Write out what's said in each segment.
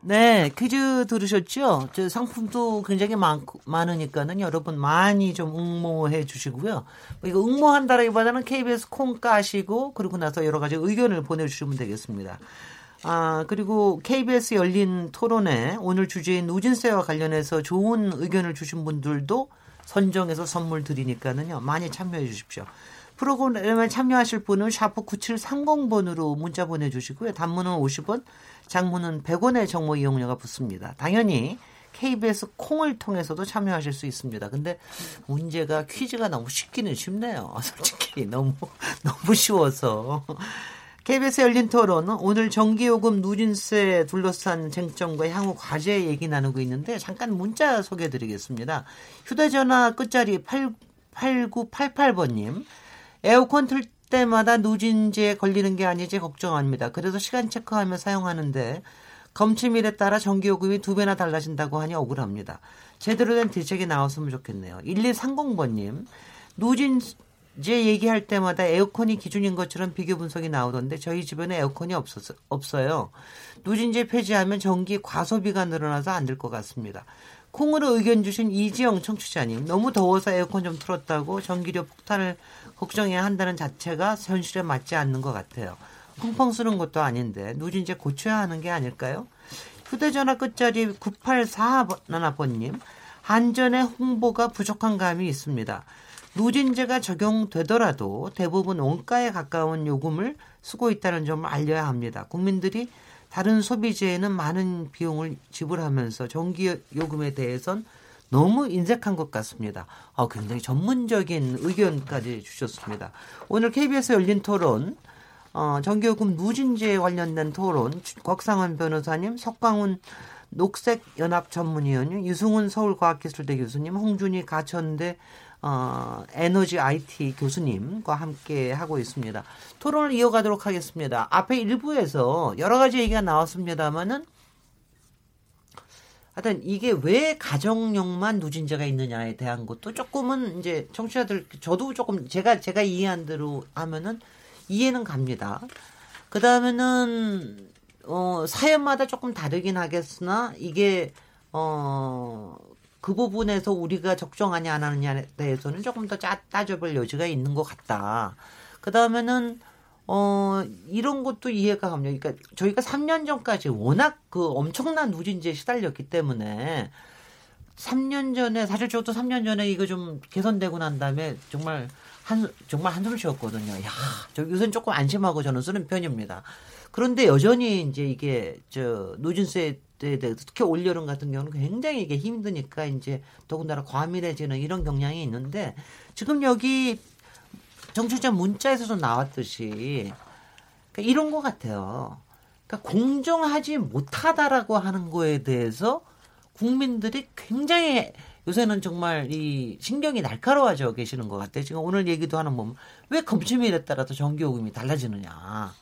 네, 퀴즈 들으셨죠? 저 상품도 굉장히 많, 많으니까는 여러분 많이 좀 응모해 주시고요. 뭐 이거 응모한다라기보다는 KBS 콩 까시고 그리고 나서 여러 가지 의견을 보내주시면 되겠습니다. 아, 그리고 KBS 열린 토론에 오늘 주제인 누진세와 관련해서 좋은 의견을 주신 분들도 선정해서 선물 드리니까는요. 많이 참여해 주십시오. 프로그램에 참여하실 분은 샤프 9730번으로 문자 보내주시고요. 단문은 50원, 장문은 100원의 정보 이용료가 붙습니다. 당연히 KBS 콩을 통해서도 참여하실 수 있습니다. 근데 문제가 퀴즈가 너무 쉽기는 쉽네요. 솔직히 너무 너무 쉬워서. KBS 열린 토론은 오늘 전기요금 누진세 둘러싼 쟁점과 향후 과제 얘기 나누고 있는데 잠깐 문자 소개해 드리겠습니다. 휴대전화 끝자리 8, 8988번님. 에어컨 틀 때마다 누진제에 걸리는 게 아니지 걱정합니다. 그래서 시간 체크하며 사용하는데 검침일에 따라 전기요금이 두 배나 달라진다고 하니 억울합니다. 제대로 된 대책이 나왔으면 좋겠네요. 1230번님, 누진제 얘기할 때마다 에어컨이 기준인 것처럼 비교 분석이 나오던데 저희 집에는 에어컨이 없었, 없어요. 누진제 폐지하면 전기 과소비가 늘어나서 안 될 것 같습니다. 콩으로 의견 주신 이지영 청취자님, 너무 더워서 에어컨 좀 틀었다고 전기료 폭탄을 걱정해야 한다는 자체가 현실에 맞지 않는 것 같아요. 펑펑 쓰는 것도 아닌데 누진제 고쳐야 하는 게 아닐까요? 휴대전화 끝자리 9841번님 안전의 홍보가 부족한 감이 있습니다. 누진제가 적용되더라도 대부분 원가에 가까운 요금을 쓰고 있다는 점을 알려야 합니다. 국민들이 다른 소비재에는 많은 비용을 지불하면서 전기 요금에 대해선 너무 인색한 것 같습니다. 아, 굉장히 전문적인 의견까지 주셨습니다. 오늘 KBS 열린 토론, 어, 전기요금 누진제에 관련된 토론, 곽상원 변호사님, 석광훈 녹색연합 전문위원님, 유승훈 서울과학기술대 교수님, 홍준희 가천대 어, 에너지 IT 교수님과 함께 하고 있습니다. 토론을 이어가도록 하겠습니다. 앞에 일부에서 여러 가지 얘기가 나왔습니다만은 하여튼 이게 왜 가정용만 누진제가 있느냐에 대한 것도 조금은 이제 청취자들 저도 조금 제가 제가 이해한 대로 하면은 이해는 갑니다. 그 다음에는 어 사연마다 조금 다르긴 하겠으나 이게 어 그 부분에서 우리가 적정하냐 안 하느냐에 대해서는 조금 더 따져볼 여지가 있는 것 같다. 그 다음에는 어, 이런 것도 이해가 갑니다. 그러니까 저희가 3년 전까지 워낙 그 엄청난 누진제에 시달렸기 때문에 3년 전에 사실 저도 3년 전에 이거 좀 개선되고 난 다음에 정말 한 정말 한숨 쉬었거든요. 야, 저 요새는 조금 안심하고 저는 쓰는 편입니다. 그런데 여전히 이제 이게 저 누진세에 대해서 특히 올여름 같은 경우는 굉장히 이게 힘드니까 이제 더군다나 과밀해지는 이런 경향이 있는데 지금 여기 정치자 문자에서도 나왔듯이 그러니까 이런 것 같아요. 그러니까 공정하지 못하다라고 하는 거에 대해서 국민들이 굉장히 요새는 정말 이 신경이 날카로워져 계시는 것 같아요. 지금 오늘 얘기도 하는 보면 왜 검침일에 따라서 전기요금이 달라지느냐.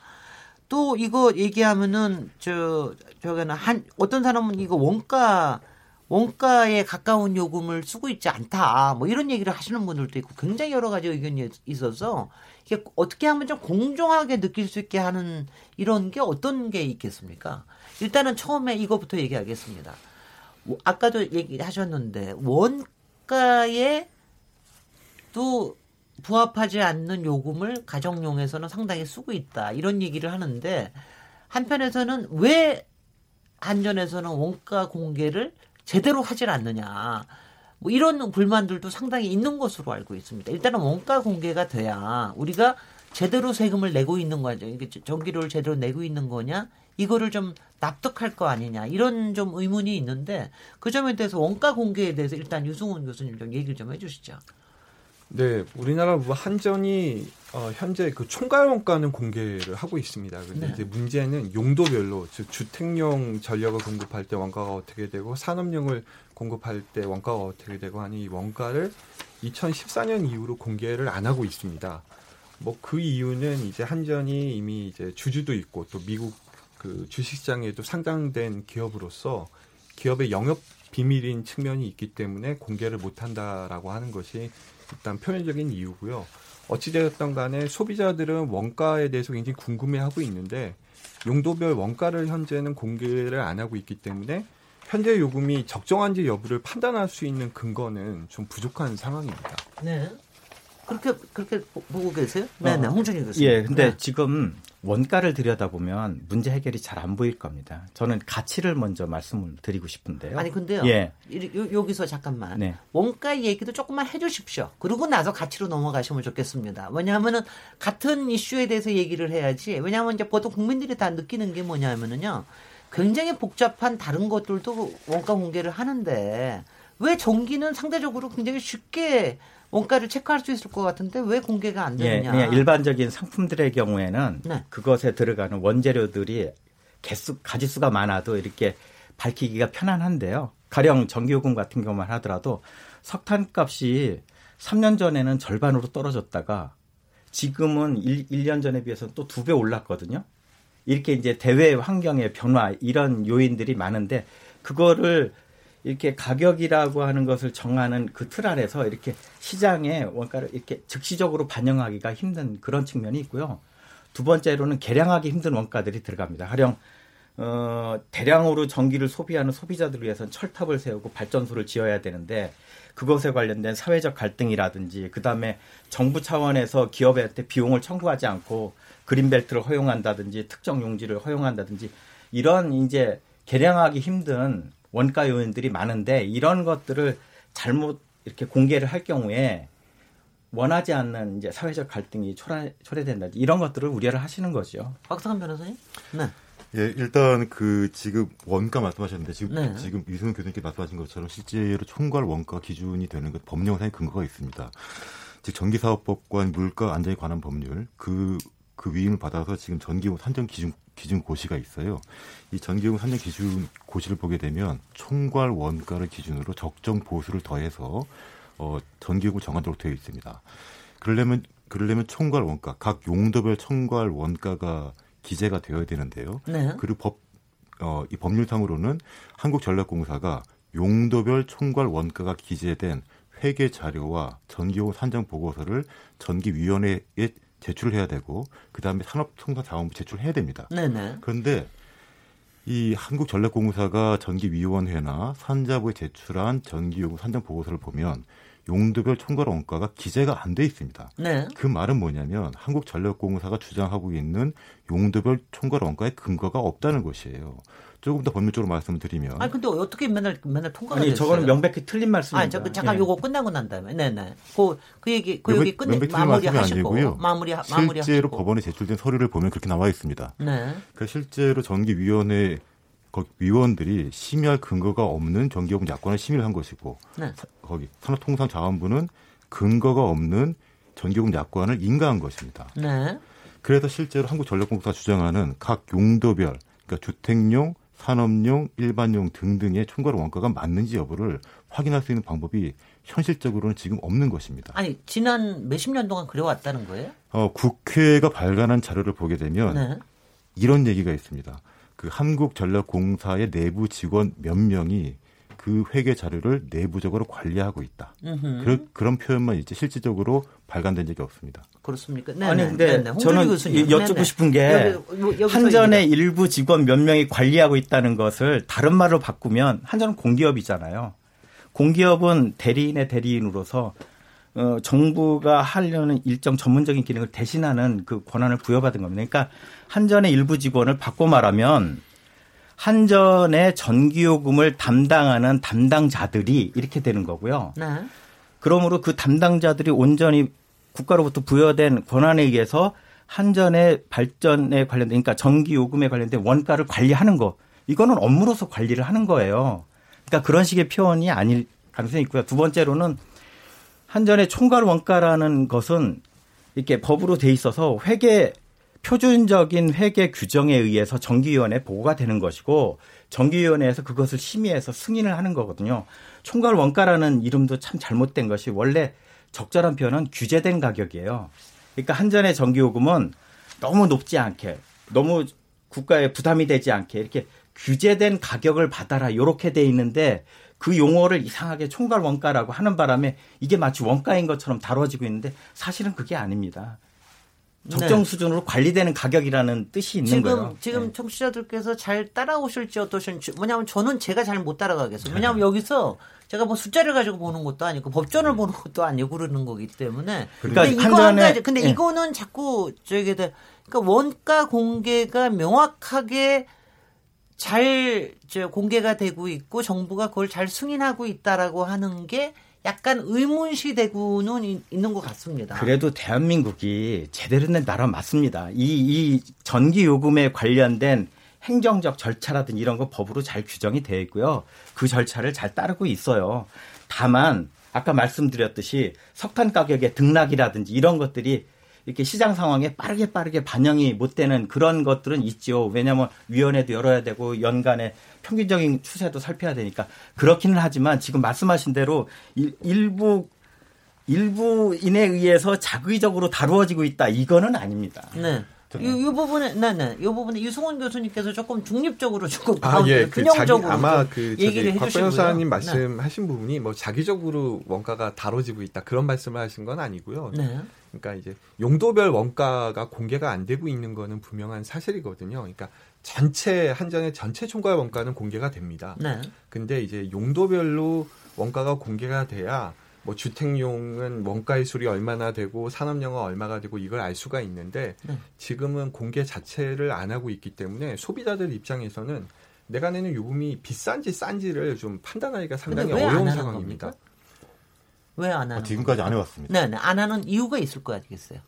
또 이거 얘기하면은 저 저거는 한 어떤 사람은 이거 원가 원가에 가까운 요금을 쓰고 있지 않다. 뭐 이런 얘기를 하시는 분들도 있고 굉장히 여러 가지 의견이 있어서 이게 어떻게 하면 좀 공정하게 느낄 수 있게 하는 이런 게 어떤 게 있겠습니까? 일단은 처음에 이거부터 얘기하겠습니다. 아까도 얘기하셨는데 원가에 또 부합하지 않는 요금을 가정용에서는 상당히 쓰고 있다. 이런 얘기를 하는데 한편에서는 왜 한전에서는 원가 공개를 제대로 하질 않느냐. 뭐 이런 불만들도 상당히 있는 것으로 알고 있습니다. 일단은 원가 공개가 돼야 우리가 제대로 세금을 내고 있는 거죠. 전기료를 제대로 내고 있는 거냐? 이거를 좀 납득할 거 아니냐 이런 좀 의문이 있는데 그 점에 대해서 원가 공개에 대해서 일단 유승훈 교수님 좀 얘기를 좀 해주시죠. 네, 우리나라 뭐 한전이 어, 현재 그 총괄 원가는 공개를 하고 있습니다. 근데 네. 이제 문제는 용도별로 즉 주택용 전력을 공급할 때 원가가 어떻게 되고 산업용을 공급할 때 원가가 어떻게 되고 하니 이 원가를 2014년 이후로 공개를 안 하고 있습니다. 뭐 그 이유는 이제 한전이 이미 이제 주주도 있고 또 미국 그 주식시장에도 상장된 기업으로서 기업의 영업 비밀인 측면이 있기 때문에 공개를 못 한다라고 하는 것이 일단 표면적인 이유고요. 어찌되었던 간에 소비자들은 원가에 대해서 굉장히 궁금해하고 있는데 용도별 원가를 현재는 공개를 안 하고 있기 때문에 현재 요금이 적정한지 여부를 판단할 수 있는 근거는 좀 부족한 상황입니다. 네. 그렇게 그렇게 보고 계세요? 네, 네. 어, 홍준희 교수님. 예, 근데 네. 지금 원가를 들여다보면 문제 해결이 잘 안 보일 겁니다. 저는 가치를 먼저 말씀을 드리고 싶은데요. 아니 근데요. 예. 요, 여기서 잠깐만 네. 원가 얘기도 조금만 해주십시오. 그러고 나서 가치로 넘어가시면 좋겠습니다. 왜냐하면은 같은 이슈에 대해서 얘기를 해야지. 왜냐하면 이제 보통 국민들이 다 느끼는 게 뭐냐면은요. 굉장히 복잡한 다른 것들도 원가 공개를 하는데 왜 전기는 상대적으로 굉장히 쉽게 원가를 체크할 수 있을 것 같은데 왜 공개가 안 예, 되느냐? 그냥 일반적인 상품들의 경우에는 네. 그것에 들어가는 원재료들이 개수 가지수가 많아도 이렇게 밝히기가 편안한데요. 가령 전기요금 같은 경우만 하더라도 석탄값이 3년 전에는 절반으로 떨어졌다가 지금은 1, 1년 전에 비해서 또 두 배 올랐거든요. 이렇게 이제 대외 환경의 변화 이런 요인들이 많은데 그거를 이렇게 가격이라고 하는 것을 정하는 그 틀 안에서 이렇게 시장의 원가를 이렇게 즉시적으로 반영하기가 힘든 그런 측면이 있고요. 두 번째로는 계량하기 힘든 원가들이 들어갑니다. 가령 어, 대량으로 전기를 소비하는 소비자들을 위해서는 철탑을 세우고 발전소를 지어야 되는데 그것에 관련된 사회적 갈등이라든지 그다음에 정부 차원에서 기업한테 비용을 청구하지 않고 그린벨트를 허용한다든지 특정 용지를 허용한다든지 이런 이제 계량하기 힘든 원가 요인들이 많은데 이런 것들을 잘못 이렇게 공개를 할 경우에 원하지 않는 이제 사회적 갈등이 초래, 초래된다 이런 것들을 우려를 하시는 거죠. 박상한 변호사님? 네. 예, 일단 그 지금 원가 말씀하셨는데 지금 네. 지금 유승훈 교수님께 말씀하신 것처럼 실제로 총괄 원가 기준이 되는 것 법령상의 근거가 있습니다. 즉 전기사업법과 물가 안정에 관한 법률 그그 위임을 받아서 지금 전기요금 산정 기준 기준 고시가 있어요. 이 전기요금 산정 기준 고시를 보게 되면 총괄 원가를 기준으로 적정 보수를 더해서 어 전기요금을 정하도록 되어 있습니다. 그러려면 그러려면 총괄 원가 각 용도별 총괄 원가가 기재가 되어야 되는데요. 네. 그리고 법, 어, 이 법률상으로는 한국전력공사가 용도별 총괄 원가가 기재된 회계 자료와 전기요금 산정 보고서를 전기위원회에 제출을 해야 되고 그 다음에 산업통상 자원부 제출해야 됩니다. 네네. 그런데 이 한국전력공사가 전기위원회나 산자부에 제출한 전기요금 산정 보고서를 보면 용도별 총괄 원가가 기재가 안 돼 있습니다. 네. 그 말은 뭐냐면 한국전력공사가 주장하고 있는 용도별 총괄 원가의 근거가 없다는 것이에요. 조금 더 법률적으로 말씀을 드리면 아니 근데 어떻게 맨날 맨날 통과가 아니 됐어요? 저거는 명백히 틀린 말씀입니다. 아니, 저, 그 잠깐 예. 요거 끝나고 난 다음에, 네네. 그, 그 얘기, 그 명백- 얘기 끝내, 명백히 마무리 말씀이 하시고. 아니고요. 마무리, 마무리 실제로 하시고. 법원에 제출된 서류를 보면 그렇게 나와 있습니다. 네. 그 실제로 전기위원회 거- 위원들이 심의할 근거가 없는 전기요금 약관을 심의를 한 것이고 네. 사- 거기 산업통상자원부는 근거가 없는 전기요금 약관을 인가한 것입니다. 네. 그래서 실제로 한국전력공사가 주장하는 각 용도별, 그러니까 주택용, 산업용, 일반용 등등의 총괄 원가가 맞는지 여부를 확인할 수 있는 방법이 현실적으로는 지금 없는 것입니다. 아니, 지난 몇십 년 동안 그래왔다는 거예요? 어, 국회가 발간한 자료를 보게 되면 네. 이런 얘기가 있습니다. 그 한국전력공사의 내부 직원 몇 명이 그 회계 자료를 내부적으로 관리하고 있다. 음흠. 그, 그런 표현만 있지 실질적으로 발간된 적이 없습니다. 그렇습니까? 네. 아니 네, 근데 네, 네. 홍준희 저는 교수님. 여쭙고 네, 네. 싶은 게 여기, 뭐, 한전의 일부 직원 몇 명이 관리하고 있다는 것을 다른 말로 바꾸면 한전은 공기업이잖아요. 공기업은 대리인의 대리인으로서 어, 정부가 하려는 일정 전문적인 기능을 대신하는 그 권한을 부여받은 겁니다. 그러니까 한전의 일부 직원을 바꿔 말하면 한전의 전기요금을 담당하는 담당자들이 이렇게 되는 거고요. 네. 그러므로 그 담당자들이 온전히 국가로부터 부여된 권한에 의해서 한전의 발전에 관련된 그러니까 전기 요금에 관련된 원가를 관리하는 거 이거는 업무로서 관리를 하는 거예요. 그러니까 그런 식의 표현이 아닐 가능성이 있고요. 두 번째로는 한전의 총괄 원가라는 것은 이렇게 법으로 돼 있어서 회계 표준적인 회계 규정에 의해서 정기위원회 보고가 되는 것이고 정기위원회에서 그것을 심의해서 승인을 하는 거거든요. 총괄 원가라는 이름도 참 잘못된 것이 원래 적절한 표현은 규제된 가격이에요. 그러니까 한전의 전기요금은 너무 높지 않게 너무 국가에 부담이 되지 않게 이렇게 규제된 가격을 받아라 이렇게 돼 있는데 그 용어를 이상하게 총괄 원가라고 하는 바람에 이게 마치 원가인 것처럼 다뤄지고 있는데 사실은 그게 아닙니다. 적정 네. 수준으로 관리되는 가격이라는 뜻이 있는 지금, 거예요. 지금 네. 청취자들께서 잘 따라오실지 어떠실지 뭐냐면 저는 제가 잘 못 따라가겠어요. 왜냐하면 네. 여기서 제가 뭐 숫자를 가지고 보는 것도 아니고 법전을 네. 보는 것도 아니고 그러는 거기 때문에. 그러니까 근데 이거 한 가지 근데 네. 이거는 자꾸 저기 그러니까 원가 공개가 명확하게 잘 공개가 되고 있고 정부가 그걸 잘 승인하고 있다라고 하는 게 약간 의문시 되고는 있는 것 같습니다. 그래도 대한민국이 제대로 된 나라 맞습니다. 이, 이 전기 요금에 관련된 행정적 절차라든지 이런 거 법으로 잘 규정이 되어 있고요. 그 절차를 잘 따르고 있어요. 다만 아까 말씀드렸듯이 석탄 가격의 등락이라든지 이런 것들이 이렇게 시장 상황에 빠르게 빠르게 반영이 못 되는 그런 것들은 있죠. 왜냐하면 위원회도 열어야 되고 연간에 평균적인 추세도 살펴야 되니까 그렇기는 하지만 지금 말씀하신 대로 일부 일부인에 의해서 자의적으로 다루어지고 있다 이거는 아닙니다. 네. 이, 이 부분에, 네, 네. 이 부분에 유승원 교수님께서 조금 중립적으로 조금 아, 예. 그 균형적으로 그 아마 그 얘기를 곽 변호사님 말씀하신 네. 부분이 뭐 자기적으로 원가가 다뤄지고 있다 그런 말씀을 하신 건 아니고요. 네. 그러니까 이제 용도별 원가가 공개가 안 되고 있는 거는 분명한 사실이거든요. 그러니까 전체 한전의 전체 총괄 원가는 공개가 됩니다. 네. 근데 이제 용도별로 원가가 공개가 돼야 뭐 주택용은 원가의 술이 얼마나 되고 산업용은 얼마가 되고 이걸 알 수가 있는데 네. 지금은 공개 자체를 안 하고 있기 때문에 소비자들 입장에서는 내가 내는 요금이 비싼지 싼지를 좀 판단하기가 상당히 어려운 상황입니다. 왜 안 하는? 아, 지금까지 안 해왔습니다. 네, 네, 안 하는 이유가 있을 거 아니겠어요?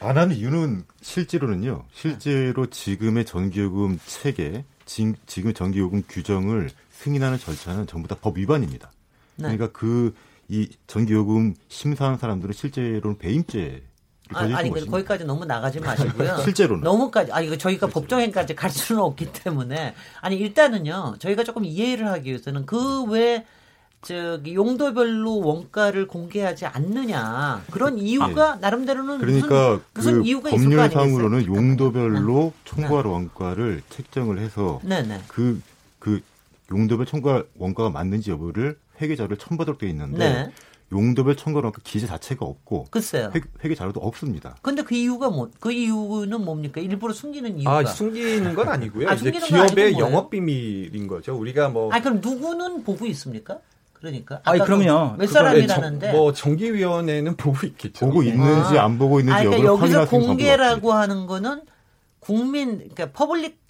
안 하는 이유는 실제로는요. 실제로 지금의 전기요금 체계, 지, 금 전기요금 규정을 승인하는 절차는 전부 다 법 위반입니다. 네. 그러니까 그 이 전기요금 심사한 사람들은 실제로는 배임죄 아니, 아니 거기까지 너무 나가지 마시고요. 실제로는. 너무까지. 아니 이거 저희가 법정행까지 갈 수는 없기 때문에. 아니 일단은요 저희가 조금 이해를 하기 위해서는 그외 저기 용도별로 원가를 공개하지 않느냐. 그런 이유가 아, 네. 나름대로는 그러니까 무슨, 무슨 그 이유가 법률상으로는 용도별로 네. 총괄 원가를 책정을 해서 그그 네, 그 용도별 총괄 원가가 맞는지 여부를 회계 자료를 첨부하도록 되어 있는데 네. 용도별 청구는 기재 자체가 없고 글쎄요. 회, 계 자료도 없습니다. 근데 그 이유가 뭐 그 이유는 뭡니까? 일부러 숨기는 이유가 아, 숨기는 건 아니고요. 아, 이제 기업의 영업 비밀인 거죠. 우리가 뭐 아, 그럼 누구는 보고 있습니까? 그러니까. 아니 그럼요. 몇 사람이라는데. 정, 뭐 전기위원회는 보고 있겠죠. 보고 있는지 아. 안 보고 있는지 아, 그러니까 여기서 공개라고 하는 거는 국민 그러니까 public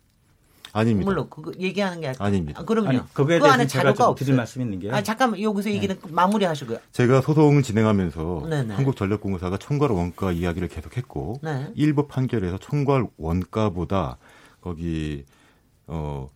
아닙니다. 물론 그 얘기하는 게 아닙니다. 아, 그럼요. 아니, 그거에 그 안에 자료가 없 드릴 말씀 있는 게요. 아 잠깐만 여기서 네. 얘기는 네. 마무리하시고요. 제가 소송을 진행하면서 네네. 한국전력공사가 총괄 원가 이야기를 계속했고 네. 일부 판결에서 총괄 원가보다 거기 어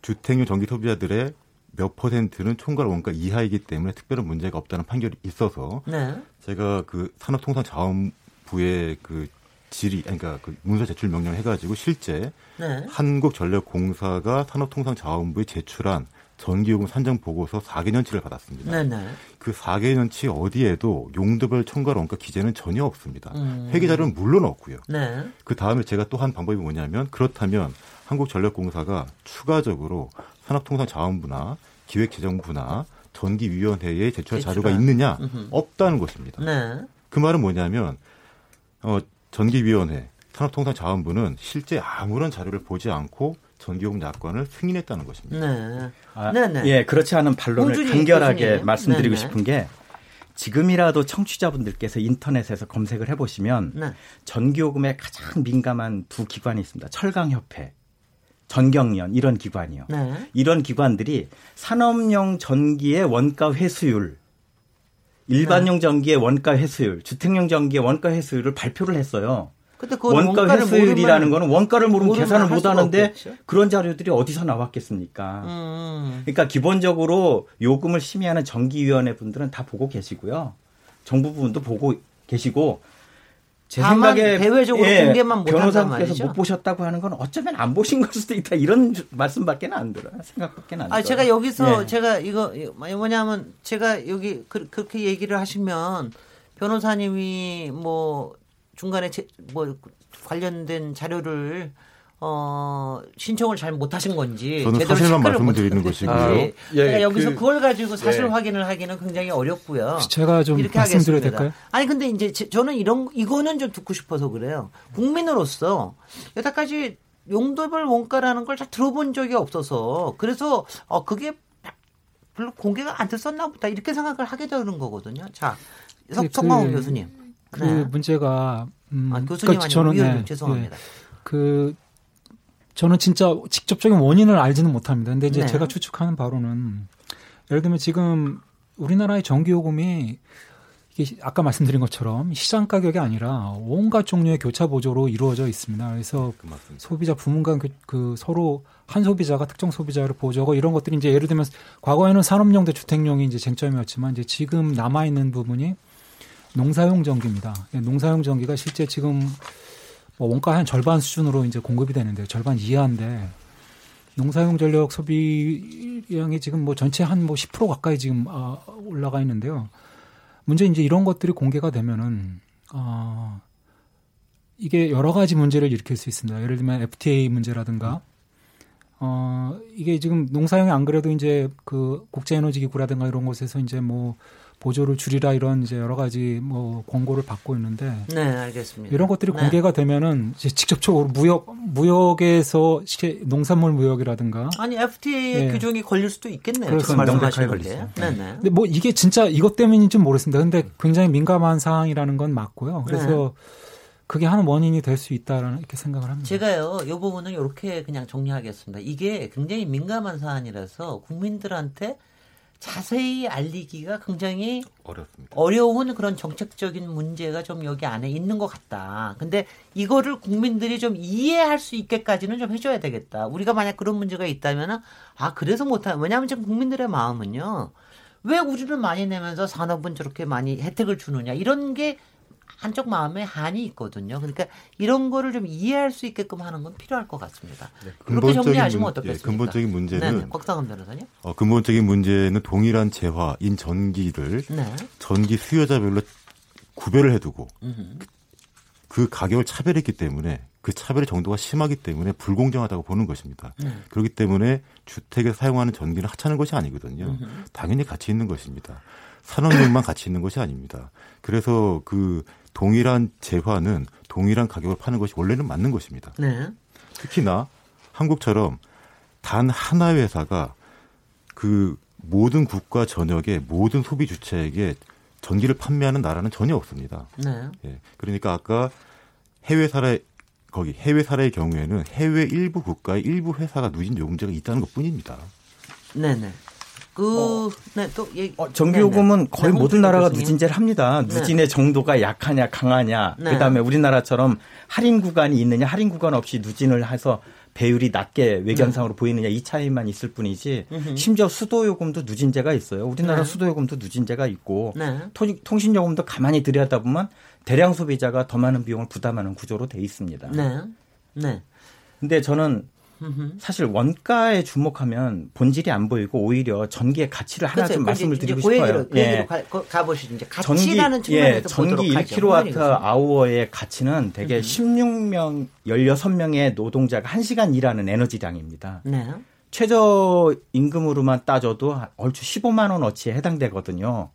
주택용 전기 소비자들의 몇 퍼센트는 총괄 원가 이하이기 때문에 특별한 문제가 없다는 판결이 있어서 네. 제가 그 산업통상자원부의 그 질의, 그러니까 그 문서 제출 명령 해가지고 실제 네. 한국전력공사가 산업통상자원부에 제출한 전기요금 산정 보고서 4개년치를 받았습니다. 네네. 네. 그 4개년치 어디에도 용도별 총괄 원가 기재는 전혀 없습니다. 음. 회계 자료는 물론 없고요. 네. 그 다음에 제가 또 한 방법이 뭐냐면 그렇다면 한국전력공사가 추가적으로 산업통상자원부나 기획재정부나 전기위원회에 제출할 자료가 있느냐? 음흠. 없다는 것입니다. 네. 그 말은 뭐냐면 어, 전기위원회, 산업통상자원부는 실제 아무런 자료를 보지 않고 전기요금 약관을 승인했다는 것입니다. 네. 아, 네, 네. 예, 그렇지 않은 반론을 간결하게 교수님. 말씀드리고 네, 네. 싶은 게 지금이라도 청취자분들께서 인터넷에서 검색을 해보시면 네. 전기요금에 가장 민감한 두 기관이 있습니다. 철강협회, 전경련 이런 기관이요. 네. 이런 기관들이 산업용 전기의 원가 회수율 일반용 네. 전기의 원가 회수율, 주택용 전기의 원가 회수율을 발표를 했어요. 원가 회수율이라는 거는 원가를 모르면 계산을 못 하는데 그런 자료들이 어디서 나왔겠습니까? 음. 그러니까 기본적으로 요금을 심의하는 전기위원회 분들은 다 보고 계시고요. 정부 부분도 보고 계시고 제 생각에 대외적으로 예, 공개만 못 변호사님께서 못 보셨다고 하는 건 어쩌면 안 보신 걸 수도 있다 이런 말씀밖에 안 들어요. 생각밖에 안 들어요. 아 제가 여기서 예. 제가 이거 뭐냐면 제가 여기 그, 렇게 얘기를 하시면 변호사님이 뭐 중간에 제, 뭐 관련된 자료를 어, 신청을 잘 못하신 건지 저는 제대로 사실만 말씀드리는 것이고요. 건지 예, 그러니까 여기서 그- 그, 걸 가지고 사실 예. 확인을 하기는 굉장히 어렵고요. 제가 좀 이렇게 말씀드려도 하겠습니다. 될까요? 아니 근데 이제 제- 저는 이런 이거는 좀 듣고 싶어서 그래요. 국민으로서 여태까지 용도별 원가라는 걸 잘 들어본 적이 없어서 그래서 어 그게 별로 공개가 안 됐었나 보다 이렇게 생각을 하게 되는 거거든요. 자, 석, 그- 성광훈 그- 교수님. 그 네. 문제가 음, 아, 교수님 그러니까 아니고 위원님 네, 죄송합니다. 예. 그 저는 진짜 직접적인 원인을 알지는 못합니다. 근데 이제 네. 제가 추측하는 바로는 예를 들면 지금 우리나라의 전기요금이 이게 아까 말씀드린 것처럼 시장 가격이 아니라 온갖 종류의 교차 보조로 이루어져 있습니다. 그래서 그 맞습니다. 소비자 부문 간 그, 그 서로 한 소비자가 특정 소비자를 보조하고 이런 것들이 이제 예를 들면 과거에는 산업용 대 주택용이 이제 쟁점이었지만 이제 지금 남아 있는 부분이 농사용 전기입니다. 예, 농사용 전기가 실제 지금 뭐 원가 한 절반 수준으로 이제 공급이 되는데 절반 이하인데 농사용 전력 소비량이 지금 뭐 전체 한 뭐 10% 가까이 지금 아, 올라가 있는데요. 문제 이제 이런 것들이 공개가 되면은 아 이게 여러 가지 문제를 일으킬 수 있습니다. 예를 들면 FTA 문제라든가 어 이게 지금 농사용이 안 그래도 이제 그 국제에너지기구라든가 이런 곳에서 이제 뭐 보조를 줄이라 이런 이제 여러 가지 뭐 권고를 받고 있는데 네, 알겠습니다. 이런 것들이 네. 공개가 되면은 이제 직접적으로 무역 무역에서 시- 농산물 무역이라든가 아니 FTA의 예. 규정이 걸릴 수도 있겠네요. 그렇습니다. 명백하게 게. 걸리죠. 네네. 근데 뭐 이게 진짜 이것 때문인지 는 모르겠습니다. 근데 굉장히 민감한 사항이라는 건 맞고요. 그래서 그게 한 원인이 될 수 있다라는 이렇게 생각을 합니다. 제가요, 이 부분은 이렇게 그냥 정리하겠습니다. 이게 굉장히 민감한 사안이라서 국민들한테 자세히 알리기가 굉장히 어렵습니다. 어려운 그런 정책적인 문제가 좀 여기 안에 있는 것 같다. 근데 이거를 국민들이 좀 이해할 수 있게까지는 좀 해줘야 되겠다. 우리가 만약 그런 문제가 있다면은 아 그래서 못하. 왜냐하면 지금 국민들의 마음은요. 왜 우리는 많이 내면서 산업은 저렇게 많이 혜택을 주느냐 이런 게 한쪽 마음에 한이 있거든요. 그러니까 이런 거를 좀 이해할 수 있게끔 하는 건 필요할 것 같습니다. 그렇게 정리하시면 문- 어떻겠습니까? 예, 근본적인 문제는 네, 곽상은 변호사님. 어, 근본적인 문제는 동일한 재화인 전기를 네. 전기 수요자별로 구별을 해두고 음흠. 그 가격을 차별했기 때문에 그 차별의 정도가 심하기 때문에 불공정하다고 보는 것입니다. 네. 그렇기 때문에 주택에 사용하는 전기는 하찮은 것이 아니거든요. 당연히 가치 있는 것입니다. 산업용만 가치 있는 것이 아닙니다. 그래서 그 동일한 재화는 동일한 가격을 파는 것이 원래는 맞는 것입니다. 네. 특히나 한국처럼 단 하나의 회사가 그 모든 국가 전역의 모든 소비 주체에게 전기를 판매하는 나라는 전혀 없습니다. 네. 예. 그러니까 아까 해외 사례 거기 해외 사례의 경우에는 해외 일부 국가의 일부 회사가 누진 요금제가 있다는 것뿐입니다. 네네. 그, 네, 또, 얘기. 어, 전기요금은 거의 네, 모든 나라가 교수님. 누진제를 합니다. 네. 누진의 정도가 약하냐 강하냐 네. 그다음에 우리나라처럼 할인 구간이 있느냐 할인 구간 없이 누진을 해서 배율이 낮게 외견상으로 보이느냐 이 차이만 있을 뿐이지 네. 음흠. 심지어 수도요금도 누진제가 있어요. 우리나라 네. 수도요금도 누진제가 있고 네. 토- 통신요금도 가만히 들여다 보면 대량 소비자가 더 많은 비용을 부담하는 구조로 돼 있습니다. 네. 네. 근데 저는. 사실 원가에 주목하면 본질이 안 보이고 오히려 전기의 가치를 하나 글쎄요, 좀그 말씀을 드리고 그 싶어요. 얘기로, 그 얘기로 가, 거- 가보시죠. 이제 가치라는 전기, 예, 측면에서 전기 보도록 하죠. 1kW 아워의 가치는 대개 음. 16명, 16명의 노동자가 1시간 일하는 에너지량입니다. 네. 최저 임금으로만 따져도 얼추 15만 원 어치에 해당되거든요.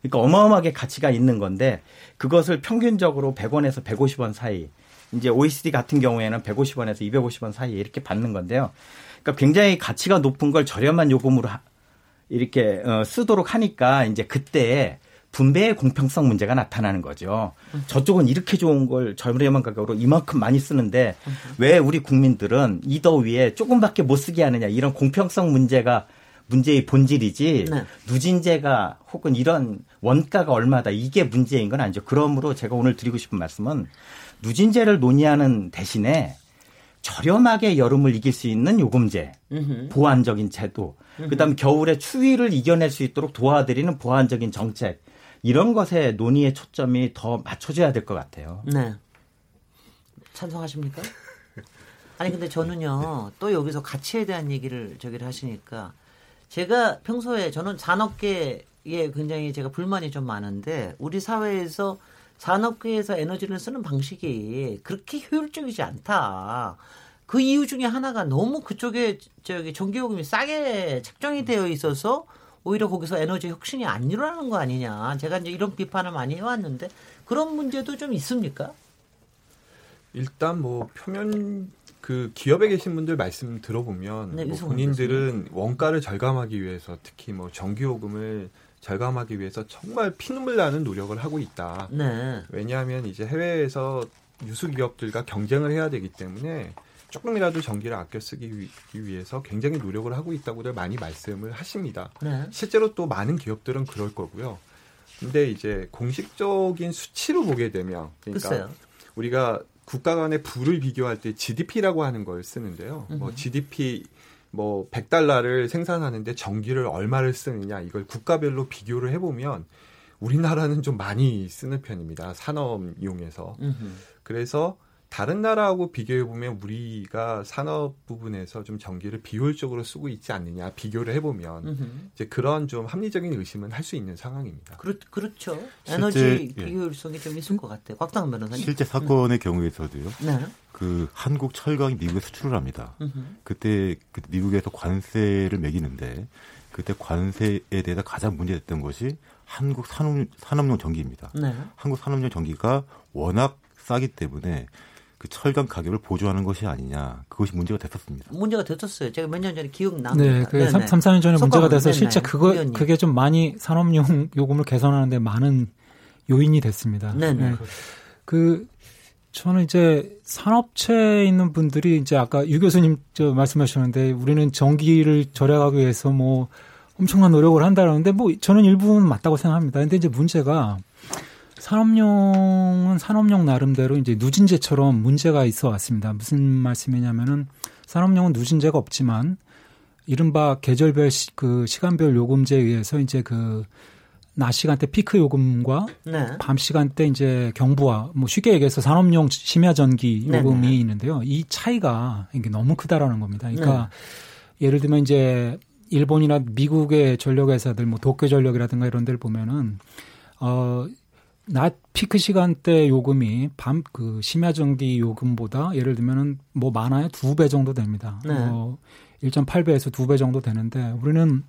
그러니까 어마어마하게 가치가 있는 건데 그것을 평균적으로 100원에서 150원 사이 이제 OECD 같은 경우에는 150원에서 250원 사이에 이렇게 받는 건데요. 그러니까 굉장히 가치가 높은 걸 저렴한 요금으로 하- 이렇게 어, 쓰도록 하니까 이제 그때 분배의 공평성 문제가 나타나는 거죠. 저쪽은 이렇게 좋은 걸 저렴한 가격으로 이만큼 많이 쓰는데 왜 우리 국민들은 이 더위에 조금밖에 못 쓰게 하느냐 이런 공평성 문제가 문제의 본질이지 네. 누진제가 혹은 이런 원가가 얼마다 이게 문제인 건 아니죠. 그러므로 제가 오늘 드리고 싶은 말씀은 누진제를 논의하는 대신에 저렴하게 여름을 이길 수 있는 요금제, 음흠. 보완적인 제도, 그다음에 겨울에 추위를 이겨낼 수 있도록 도와드리는 보완적인 정책 이런 것에 논의의 초점이 더 맞춰져야 될 것 같아요. 네. 찬성하십니까? 아니 근데 저는요 또 여기서 가치에 대한 얘기를 저기를 하시니까 제가 평소에 저는 산업계에 굉장히 제가 불만이 좀 많은데 우리 사회에서 산업계에서 에너지를 쓰는 방식이 그렇게 효율적이지 않다. 그 이유 중에 하나가 너무 그쪽에 저기 전기요금이 싸게 책정이 되어 있어서 오히려 거기서 에너지 혁신이 안 일어나는 거 아니냐. 제가 이제 이런 비판을 많이 해왔는데 그런 문제도 좀 있습니까? 일단 뭐 표면 그 기업에 계신 분들 말씀 들어보면 네, 뭐 본인들은 원가를 절감하기 위해서 특히 뭐 전기요금을 절감하기 위해서 정말 피눈물 나는 노력을 하고 있다. 네. 왜냐하면 이제 해외에서 유수 기업들과 경쟁을 해야 되기 때문에 조금이라도 전기를 아껴 쓰기 위- 위해서 굉장히 노력을 하고 있다고들 많이 말씀을 하십니다. 네. 실제로 또 많은 기업들은 그럴 거고요. 근데 이제 공식적인 수치로 보게 되면 그러니까 글쎄요. 우리가 국가 간의 부를 비교할 때 GDP라고 하는 걸 쓰는데요. 뭐. GDP 뭐 100달러를 생산하는데 전기를 얼마를 쓰느냐 이걸 국가별로 비교를 해보면 우리나라는 좀 많이 쓰는 편입니다. 산업용에서. 음흠. 그래서 다른 나라하고 비교해 보면 우리가 산업 부분에서 좀 전기를 비효율적으로 쓰고 있지 않느냐 비교를 해보면 음흠. 이제 그런 좀 합리적인 의심은 할 수 있는 상황입니다. 그렇, 그렇죠. 실제, 에너지 예. 비효율성이 좀 있을 것 같아요. 곽당 변호사님. 실제 사건의 경우에서도요. 네. 그 한국 철강이 미국에 수출을 합니다. 음흠. 그때 그 미국에서 관세를 매기는데 그때 관세에 대해서 가장 문제됐던 것이 한국 산업, 산업용 전기입니다. 네. 한국 산업용 전기가 워낙 싸기 때문에 그 철강 가격을 보조하는 것이 아니냐 그것이 문제가 됐었습니다. 문제가 됐었어요. 제가 몇 년 전에 기억납니다. 네, 그 3, 3, 4년 전에 문제가 돼서 네네. 실제 그거 의원님. 그게 좀 많이 산업용 요금을 개선하는데 많은 요인이 됐습니다. 네네. 네. 그 저는 이제 산업체에 있는 분들이 이제 아까 유 교수님 저 말씀하셨는데 우리는 전기를 절약하기 위해서 뭐 엄청난 노력을 한다는데 뭐 저는 일부분 맞다고 생각합니다. 근데 이제 문제가 산업용은 산업용 나름대로 이제 누진제처럼 문제가 있어 왔습니다. 무슨 말씀이냐면은 산업용은 누진제가 없지만 이른바 계절별 시, 그 시간별 요금제에 의해서 이제 그 낮 시간대 피크 요금과 네. 밤 시간대 이제 경부와 뭐 쉽게 얘기해서 산업용 심야 전기 요금이 네네. 있는데요. 이 차이가 이게 너무 크다라는 겁니다. 그러니까 네. 예를 들면 이제 일본이나 미국의 전력 회사들 뭐 도쿄 전력이라든가 이런 데를 보면은 어 낮 피크 시간대 요금이 밤 그 심야 전기 요금보다 예를 들면은 뭐 많아야 두 배 정도 됩니다. 네. 뭐 1.8배에서 두 배 정도 되는데 우리는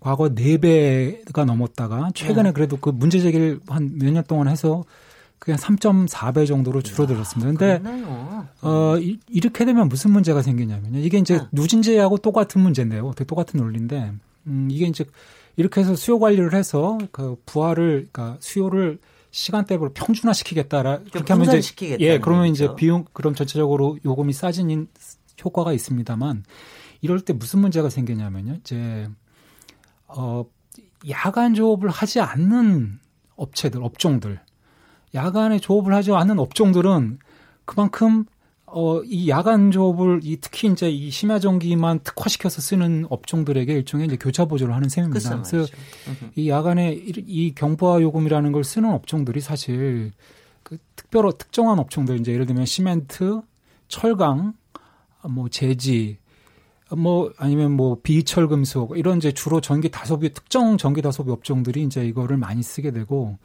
과거 4배가 넘었다가 최근에 네. 그래도 그 문제 제기를 한 몇 년 동안 해서 그냥 3.4배 정도로 줄어들었습니다. 근데 그렇네요. 어, 이, 이렇게 되면 무슨 문제가 생기냐면요. 이게 이제 네. 누진제하고 똑같은 문제인데요. 되게 똑같은 논리인데, 음, 이게 이제 이렇게 해서 수요 관리를 해서 그 부하를, 그러니까 수요를 시간대별로 평준화시키겠다라. 그렇게 하면 이제, 예, 그러면 얘기죠. 이제 비용, 그럼 전체적으로 요금이 싸지는 효과가 있습니다만, 이럴 때 무슨 문제가 생기냐면요. 이제, 어, 야간 조업을 하지 않는 업체들, 업종들, 야간에 조업을 하지 않는 업종들은 그만큼 어, 이 야간 조업을 이 특히 이제 이 심야 전기만 특화시켜서 쓰는 업종들에게 일종의 이제 교차 보조를 하는 셈입니다. 말이죠. 그래서 이 야간에 이, 이 경부화 요금이라는 걸 쓰는 업종들이 사실 그 특별 특정한 업종들 이제 예를 들면 시멘트, 철강, 뭐 제지, 뭐 아니면 뭐 비철 금속 이런 이제 주로 전기 다소비 특정 전기 다소비 업종들이 이제 이거를 많이 쓰게 되고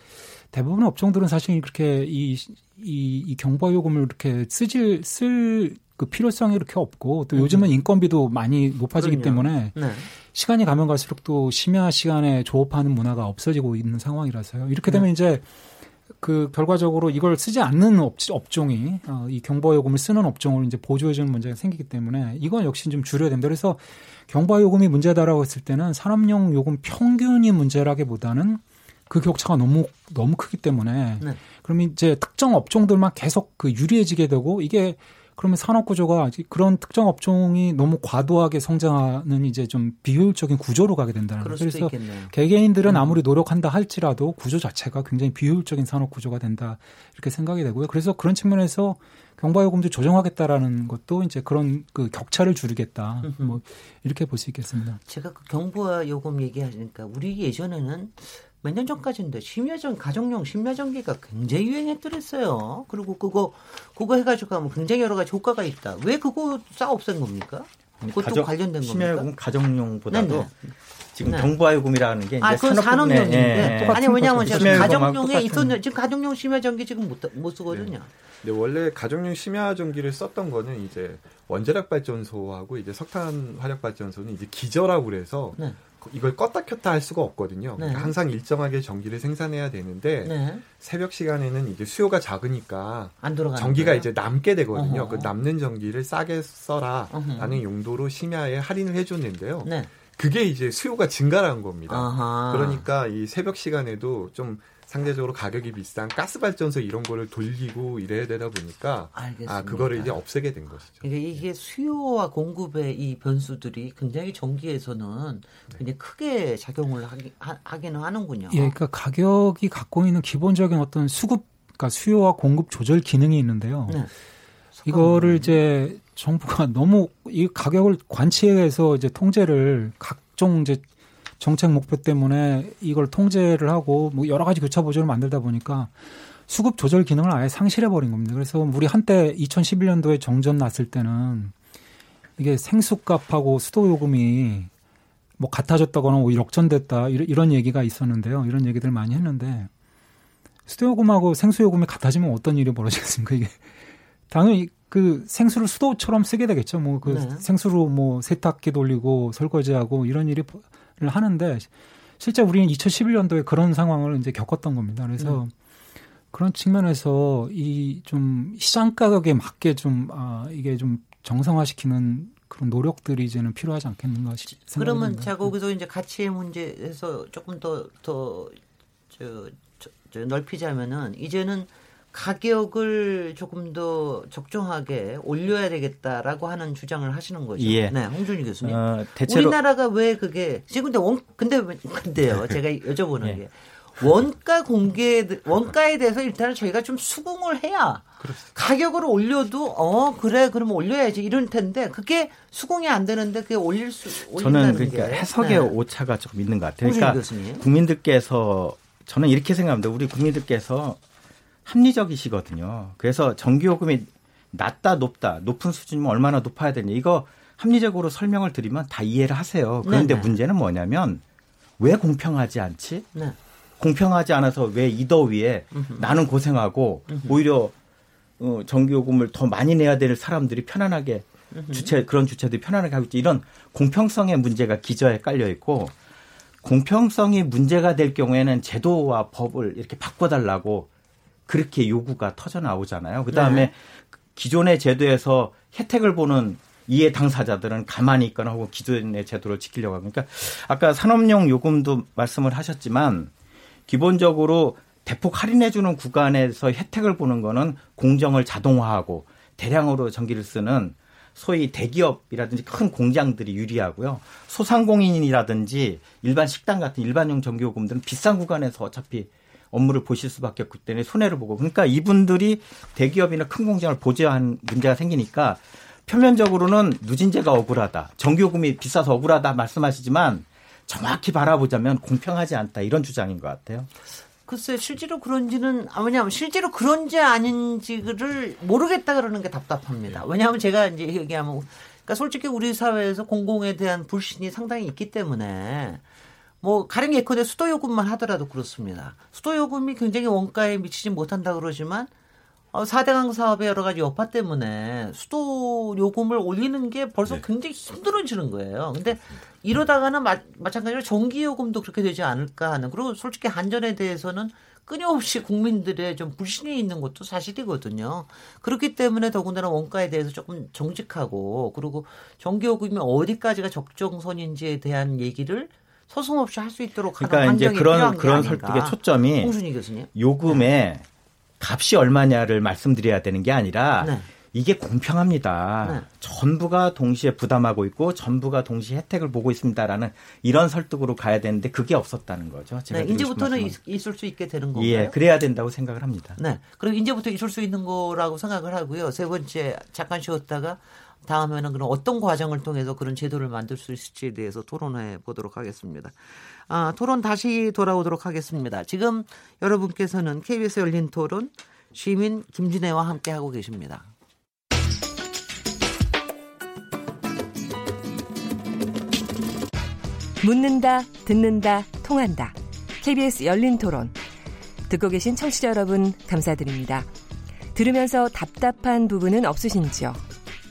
대부분 업종들은 사실 그렇게 이, 이, 이 경과 요금을 이렇게 쓰질 쓸 그 필요성이 이렇게 없고 또 요즘은 인건비도 많이 높아지기 음. 그럼요. 때문에 네. 시간이 가면 갈수록 또 심야 시간에 조업하는 문화가 없어지고 있는 상황이라서요. 이렇게 되면 네. 이제 그 결과적으로 이걸 쓰지 않는 업, 업종이 어, 이 경부하 요금을 쓰는 업종을 이제 보조해주는 문제가 생기기 때문에 이건 역시 좀 줄여야 됩니다. 그래서 경부하 요금이 문제다라고 했을 때는 산업용 요금 평균이 문제라기보다는 그 격차가 너무 너무 크기 때문에 네. 그러면 이제 특정 업종들만 계속 그 유리해지게 되고 이게 그러면 산업 구조가 그런 특정 업종이 너무 과도하게 성장하는 이제 좀 비효율적인 구조로 가게 된다는 거죠. 그래서 있겠네요. 개개인들은 음. 아무리 노력한다 할지라도 구조 자체가 굉장히 비효율적인 산업 구조가 된다 이렇게 생각이 되고요. 그래서 그런 측면에서 경과요금도 조정하겠다라는 것도 이제 그런 그 격차를 줄이겠다 뭐 이렇게 볼 수 있겠습니다. 제가 그 경부와 요금 얘기하니까 우리 예전에는 몇 년 전까지인데 심야전 가정용 심야전기가 굉장히 유행했더랬어요. 그리고 그거 그거 해가지고 하면 굉장히 여러 가지 효과가 있다. 왜 그거 싸 없앤 겁니까? 그것도 가정, 관련된 심야요금 겁니까? 가정용보다도 네네. 지금 네. 정부화요금이라는 게 이제 아, 그건 산업 부분에, 산업용인데. 예, 예. 아니 왜냐하면 제가. 가정용에 있었는 지금 가정용 심야전기 지금 못, 못 쓰거든요. 근데 원래 가정용 심야 전기를 썼던 거는 이제 원자력 발전소하고 이제 석탄 화력 발전소는 이제 기저라고 그래서 네. 이걸 껐다 켰다 할 수가 없거든요. 네. 그러니까 항상 일정하게 전기를 생산해야 되는데 네. 새벽 시간에는 이제 수요가 작으니까 전기가 거예요? 이제 남게 되거든요. 어허. 그 남는 전기를 싸게 어허. 써라라는 용도로 심야에 할인을 해줬는데요. 네. 그게 이제 수요가 증가한 겁니다. 아하. 그러니까 이 새벽 시간에도 좀 상대적으로 가격이 비싼 가스 발전소 이런 거를 돌리고 이래야 되다 보니까 알겠습니다. 아 그거를 이제 없애게 된 것이죠. 그러니까 이게 수요와 공급의 이 변수들이 굉장히 전기에서는 굉장히 크게 작용을 하기, 하, 기는 하는군요. 예, 그러니까 가격이 갖고 있는 기본적인 어떤 수급, 그러니까 수요와 공급 조절 기능이 있는데요. 네. 이거를 이제 정부가 너무 이 가격을 관치해서 이제 통제를 각종 이제 정책 목표 때문에 이걸 통제를 하고 뭐 여러 가지 교차 보조를 만들다 보니까 수급 조절 기능을 아예 상실해 버린 겁니다. 그래서 우리 한때 2011년도에 정전 났을 때는 이게 생수값하고 수도 요금이 뭐 같아졌다거나 뭐 역전됐다 이런, 얘기가 있었는데요. 이런 얘기들 많이 했는데 수도 요금하고 생수 요금이 같아지면 어떤 일이 벌어지겠습니까? 이게 당연히 그 생수를 수도처럼 쓰게 되겠죠. 뭐그 네. 생수로 뭐 세탁기 돌리고 설거지하고 이런 일을 하는데 실제 우리는 2011년도에 그런 상황을 이제 겪었던 겁니다. 그래서 그런 측면에서 이 좀 시장 가격에 맞게 좀 아, 이게 좀 정상화시키는 그런 노력들이 이제는 필요하지 않겠는가 싶 그러면 제가. 거기서 이제 가치의 문제에서 조금 더더 저, 저, 저 넓히자면은 이제는 가격을 조금 더 적정하게 올려야 되겠다라고 하는 주장을 하시는 거죠. 예. 네, 홍준희 교수님. 어, 대체로 우리나라가 왜 그게 지금 근데 원 근데 왜- 근데요. 제가 여쭤보는 예. 게 원가 공개 원가에 대해서 일단은 저희가 좀 수긍을 해야 가격을 올려도 어 그래 그러면 올려야지 이럴 텐데 그게 수긍이 안 되는데 그게 올릴 수 저는 그러니까 게 해석의 네. 오차가 조금 있는 것 같아요. 그러니까 교수님. 국민들께서 저는 이렇게 생각합니다. 우리 국민들께서 합리적이시거든요. 그래서 전기요금이 낮다 높다 높은 수준이면 얼마나 높아야 되냐 이거 합리적으로 설명을 드리면 다 이해를 하세요. 그런데 네네. 문제는 뭐냐면 왜 공평하지 않지? 네. 공평하지 않아서 왜 이 더위에 나는 고생하고 오히려 어, 전기요금을 더 많이 내야 될 사람들이 편안하게 주체 그런 주체들이 편안하게 하고 있지 이런 공평성의 문제가 기저에 깔려 있고 공평성이 문제가 될 경우에는 제도와 법을 이렇게 바꿔달라고 그렇게 요구가 터져 나오잖아요. 그 다음에 네. 기존의 제도에서 혜택을 보는 이해 당사자들은 가만히 있거나 혹은 기존의 제도를 지키려고 하고 그러니까 아까 산업용 요금도 말씀을 하셨지만 기본적으로 대폭 할인해주는 구간에서 혜택을 보는 거는 공정을 자동화하고 대량으로 전기를 쓰는 소위 대기업이라든지 큰 공장들이 유리하고요. 소상공인이라든지 일반 식당 같은 일반용 전기요금들은 비싼 구간에서 어차피 업무를 보실 수밖에 없기 때문에 손해를 보고 그러니까 이분들이 대기업이나 큰 공장을 보조한 문제가 생기니까 표면적으로는 누진제가 억울하다. 전기요금이 비싸서 억울하다 말씀하시지만 정확히 바라보자면 공평하지 않다 이런 주장인 것 같아요. 글쎄 실제로 그런지는 아 왜냐하면 실제로 그런지 아닌지를 모르겠다 그러는 게 답답합니다. 왜냐하면 제가 이제 얘기하면 그러니까 솔직히 우리 사회에서 공공에 대한 불신이 상당히 있기 때문에 뭐 가령 예컨대 수도 요금만 하더라도 그렇습니다. 수도 요금이 굉장히 원가에 미치지 못한다 그러지만 어, 4대강 사업의 여러 가지 여파 때문에 수도 요금을 올리는 게 벌써 네. 굉장히 힘들어지는 거예요. 근데 이러다가는 마, 마찬가지로 전기 요금도 그렇게 되지 않을까 하는 그리고 솔직히 한전에 대해서는 끊임없이 국민들의 좀 불신이 있는 것도 사실이거든요. 그렇기 때문에 더군다나 원가에 대해서 조금 정직하고 그리고 전기 요금이 어디까지가 적정선인지에 대한 얘기를 서슴없이 할 수 있도록 그러니까 이제 그런 그런. 설득의 초점이 홍순희 교수님. 요금의 값이 얼마냐를 말씀드려야 되는 게 아니라 네. 이게 공평합니다. 네. 전부가 동시에 부담하고 있고 전부가 동시에 혜택을 보고 있습니다라는 이런 설득으로 가야 되는데 그게 없었다는 거죠. 제가 네, 이제부터는. 있, 을수 있게 되는 건가요? 예, 그래야 된다고 생각을 합니다. 네. 그리고 이제부터 있을 수 있는 거라고 생각을 하고요. 세 번째 잠깐 쉬었다가 다음에는 그럼 어떤 과정을 통해서 그런 제도를 만들 수 있을지에 대해서 토론해 보도록 하겠습니다. 아, 토론 다시 돌아오도록 하겠습니다. 지금 여러분께서는 KBS 열린 토론 시민 김진애와 함께 하고 계십니다. 묻는다, 듣는다, 통한다. KBS 열린 토론. 듣고 계신 청취자 여러분, 감사드립니다. 들으면서 답답한 부분은 없으신지요?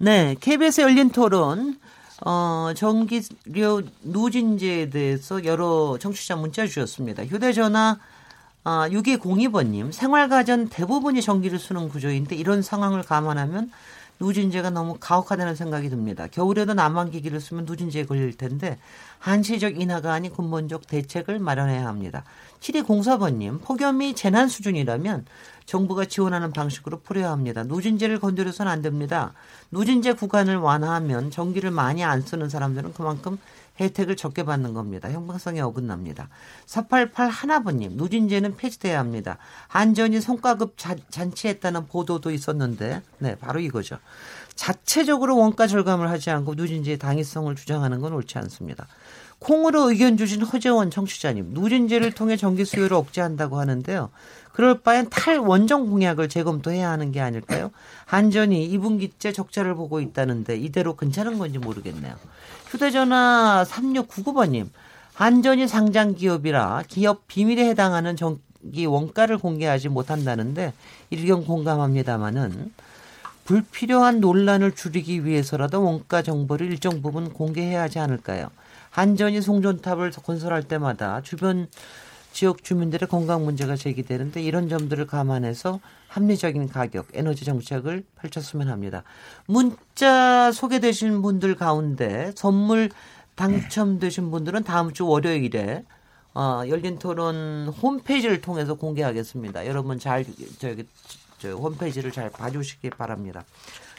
네, KBS 열린 토론 어, 전기료 누진제에 대해서 여러 청취자 문자 주셨습니다. 휴대전화 아, 6202번님, 생활가전 대부분이 전기를 쓰는 구조인데 이런 상황을 감안하면 누진제가 너무 가혹하다는 생각이 듭니다. 겨울에도 난방기기를 쓰면 누진제에 걸릴 텐데 한시적 인하가 아닌 근본적 대책을 마련해야 합니다. 7204번님, 폭염이 재난 수준이라면 정부가 지원하는 방식으로 풀어야 합니다. 누진제를 건드려서는 안 됩니다. 누진제 구간을 완화하면 전기를 많이 안 쓰는 사람들은 그만큼 혜택을 적게 받는 겁니다. 형평성에 어긋납니다. 488 하나번님, 누진제는 폐지돼야 합니다. 한전이 성과급 자, 잔치했다는 보도도 있었는데, 네, 바로 이거죠. 자체적으로 원가 절감을 하지 않고 누진제의 당위성을 주장하는 건 옳지 않습니다. 콩으로 의견 주신 허재원 청취자님, 누진제를 통해 전기 수요를 억제한다고 하는데요. 그럴 바엔 탈원정 공약을 재검토해야 하는 게 아닐까요? 한전이 2분기째 적자를 보고 있다는데 이대로 괜찮은 건지 모르겠네요. 휴대전화 3699번님, 한전이 상장 기업이라 기업 비밀에 해당하는 전기 원가를 공개하지 못한다는데 일견 공감합니다마는 불필요한 논란을 줄이기 위해서라도 원가 정보를 일정 부분 공개해야 하지 않을까요? 한전이 송전탑을 건설할 때마다 주변 지역 주민들의 건강 문제가 제기되는데 이런 점들을 감안해서 합리적인 가격, 에너지 정책을 펼쳤으면 합니다. 문자 소개되신 분들 가운데 선물 당첨되신 분들은 다음 주 월요일에 어, 열린 토론 홈페이지를 통해서 공개하겠습니다. 여러분 잘 저기 저 홈페이지를 잘 봐주시기 바랍니다.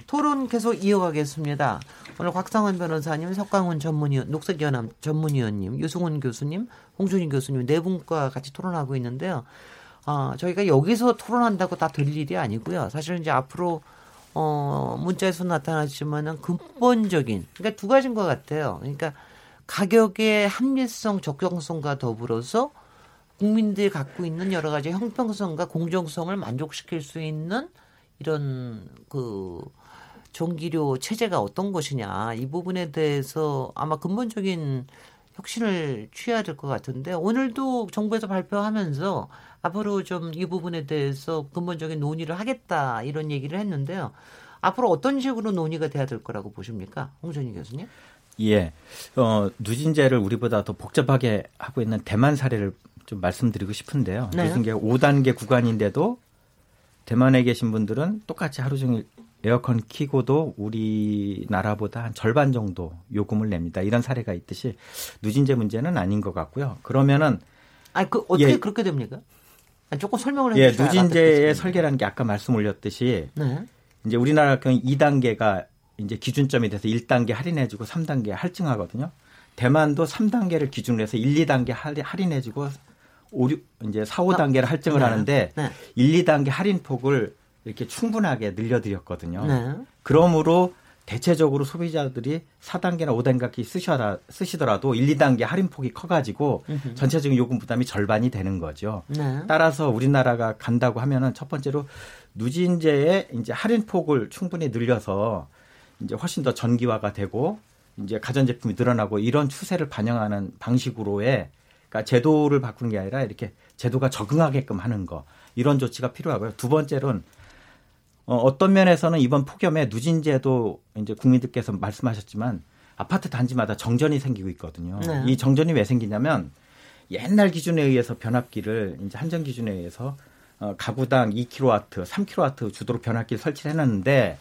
토론 계속 이어가겠습니다. 오늘 곽상원 변호사님, 석강훈 전문위원, 녹색연합 전문위원님, 유승훈 교수님, 홍준희 교수님 네 분과 같이 토론하고 있는데요. 어, 저희가 여기서 토론한다고 다 될 일이 아니고요. 사실은 이제 앞으로 어, 문자에서 나타나지만은 근본적인, 그러니까 두 가지인 것 같아요. 그러니까 가격의 합리성, 적정성과 더불어서 국민들이 갖고 있는 여러 가지 형평성과 공정성을 만족시킬 수 있는 이런 그 전기료 체제가 어떤 것이냐 이 부분에 대해서 아마 근본적인 혁신을 취해야 될 것 같은데 오늘도 정부에서 발표하면서 앞으로 좀 이 부분에 대해서 근본적인 논의를 하겠다 이런 얘기를 했는데요. 앞으로 어떤 식으로 논의가 돼야 될 거라고 보십니까, 홍준희 교수님? 예, 어, 누진제를 우리보다 더 복잡하게 하고 있는 대만 사례를 좀 말씀드리고 싶은데요. 네. 누진제 5단계 구간인데도 대만에 계신 분들은 똑같이 하루 종일 에어컨 키고도 우리나라보다 한 절반 정도 요금을 냅니다. 이런 사례가 있듯이 누진제 문제는 아닌 것 같고요. 그러면은 아그 어떻게 예, 그렇게 됩니까? 조금 설명을 해 주시죠. 예, 누진제의 설계라는 게 아까 말씀 올렸듯이 네. 이제 우리나라 경우 2단계가 이제 기준점이 돼서 1단계 할인해주고 3단계 할증하거든요. 대만도 3단계를 기준으로 해서 1, 2단계 할인해주고 5, 6, 이제 4, 5단계를 할증을 네. 하는데 네. 1, 2단계 할인 폭을 이렇게 충분하게 늘려드렸거든요. 네. 그러므로 대체적으로 소비자들이 4단계나 5단계 쓰셔라, 쓰시더라도 1, 2단계 할인폭이 커가지고 으흠. 전체적인 요금 부담이 절반이 되는 거죠. 네. 따라서 우리나라가 간다고 하면은 첫 번째로 누진제의 이제 할인폭을 충분히 늘려서 이제 훨씬 더 전기화가 되고 이제 가전제품이 늘어나고 이런 추세를 반영하는 방식으로의 그러니까 제도를 바꾸는 게 아니라 이렇게 제도가 적응하게끔 하는 거 이런 조치가 필요하고요. 두 번째로는 어, 어떤 면에서는 이번 폭염에 누진제도 이제 국민들께서 말씀하셨지만 아파트 단지마다 정전이 생기고 있거든요. 네. 이 정전이 왜 생기냐면 옛날 기준에 의해서 변압기를 이제 한전 기준에 의해서 어, 가구당 2kW, 3kW 주도로 변압기를 설치를 해놨는데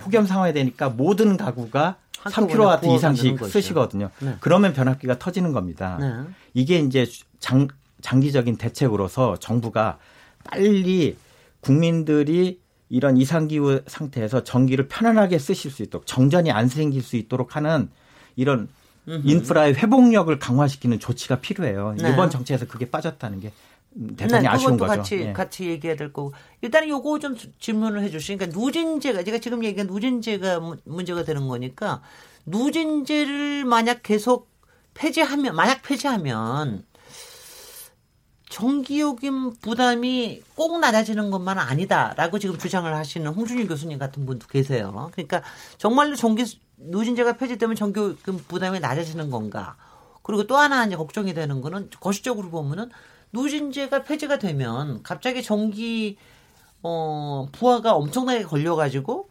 폭염 상황이 되니까 모든 가구가 3kW 이상씩 쓰시거든요. 네. 그러면 변압기가 터지는 겁니다. 네. 이게 이제 장, 장기적인 대책으로서 정부가 빨리 국민들이 이런 이상기후 상태에서 전기를 편안하게 쓰실 수 있도록 정전이 안 생길 수 있도록 하는 이런 인프라의 회복력을 강화시키는 조치가 필요해요. 네. 이번 정책에서 그게 빠졌다는 게 대단히 네, 아쉬운 거죠. 같이 예. 같이 얘기해야 될 거고 일단 요거 좀 질문을 해주시니까 누진제가 제가 지금 얘기한 누진제가 문- 문제가 되는 거니까 누진제를 만약 계속 폐지하면 만약 폐지하면 전기요금 부담이 꼭 낮아지는 것만 아니다라고 지금 주장을 하시는 홍준일 교수님 같은 분도 계세요. 그러니까 정말로 전기 누진제가 폐지되면 전기요금 부담이 낮아지는 건가? 그리고 또 하나 이제 걱정이 되는 거는 거시적으로 보면은 누진제가 폐지가 되면 갑자기 전기 어 부하가 엄청나게 걸려가지고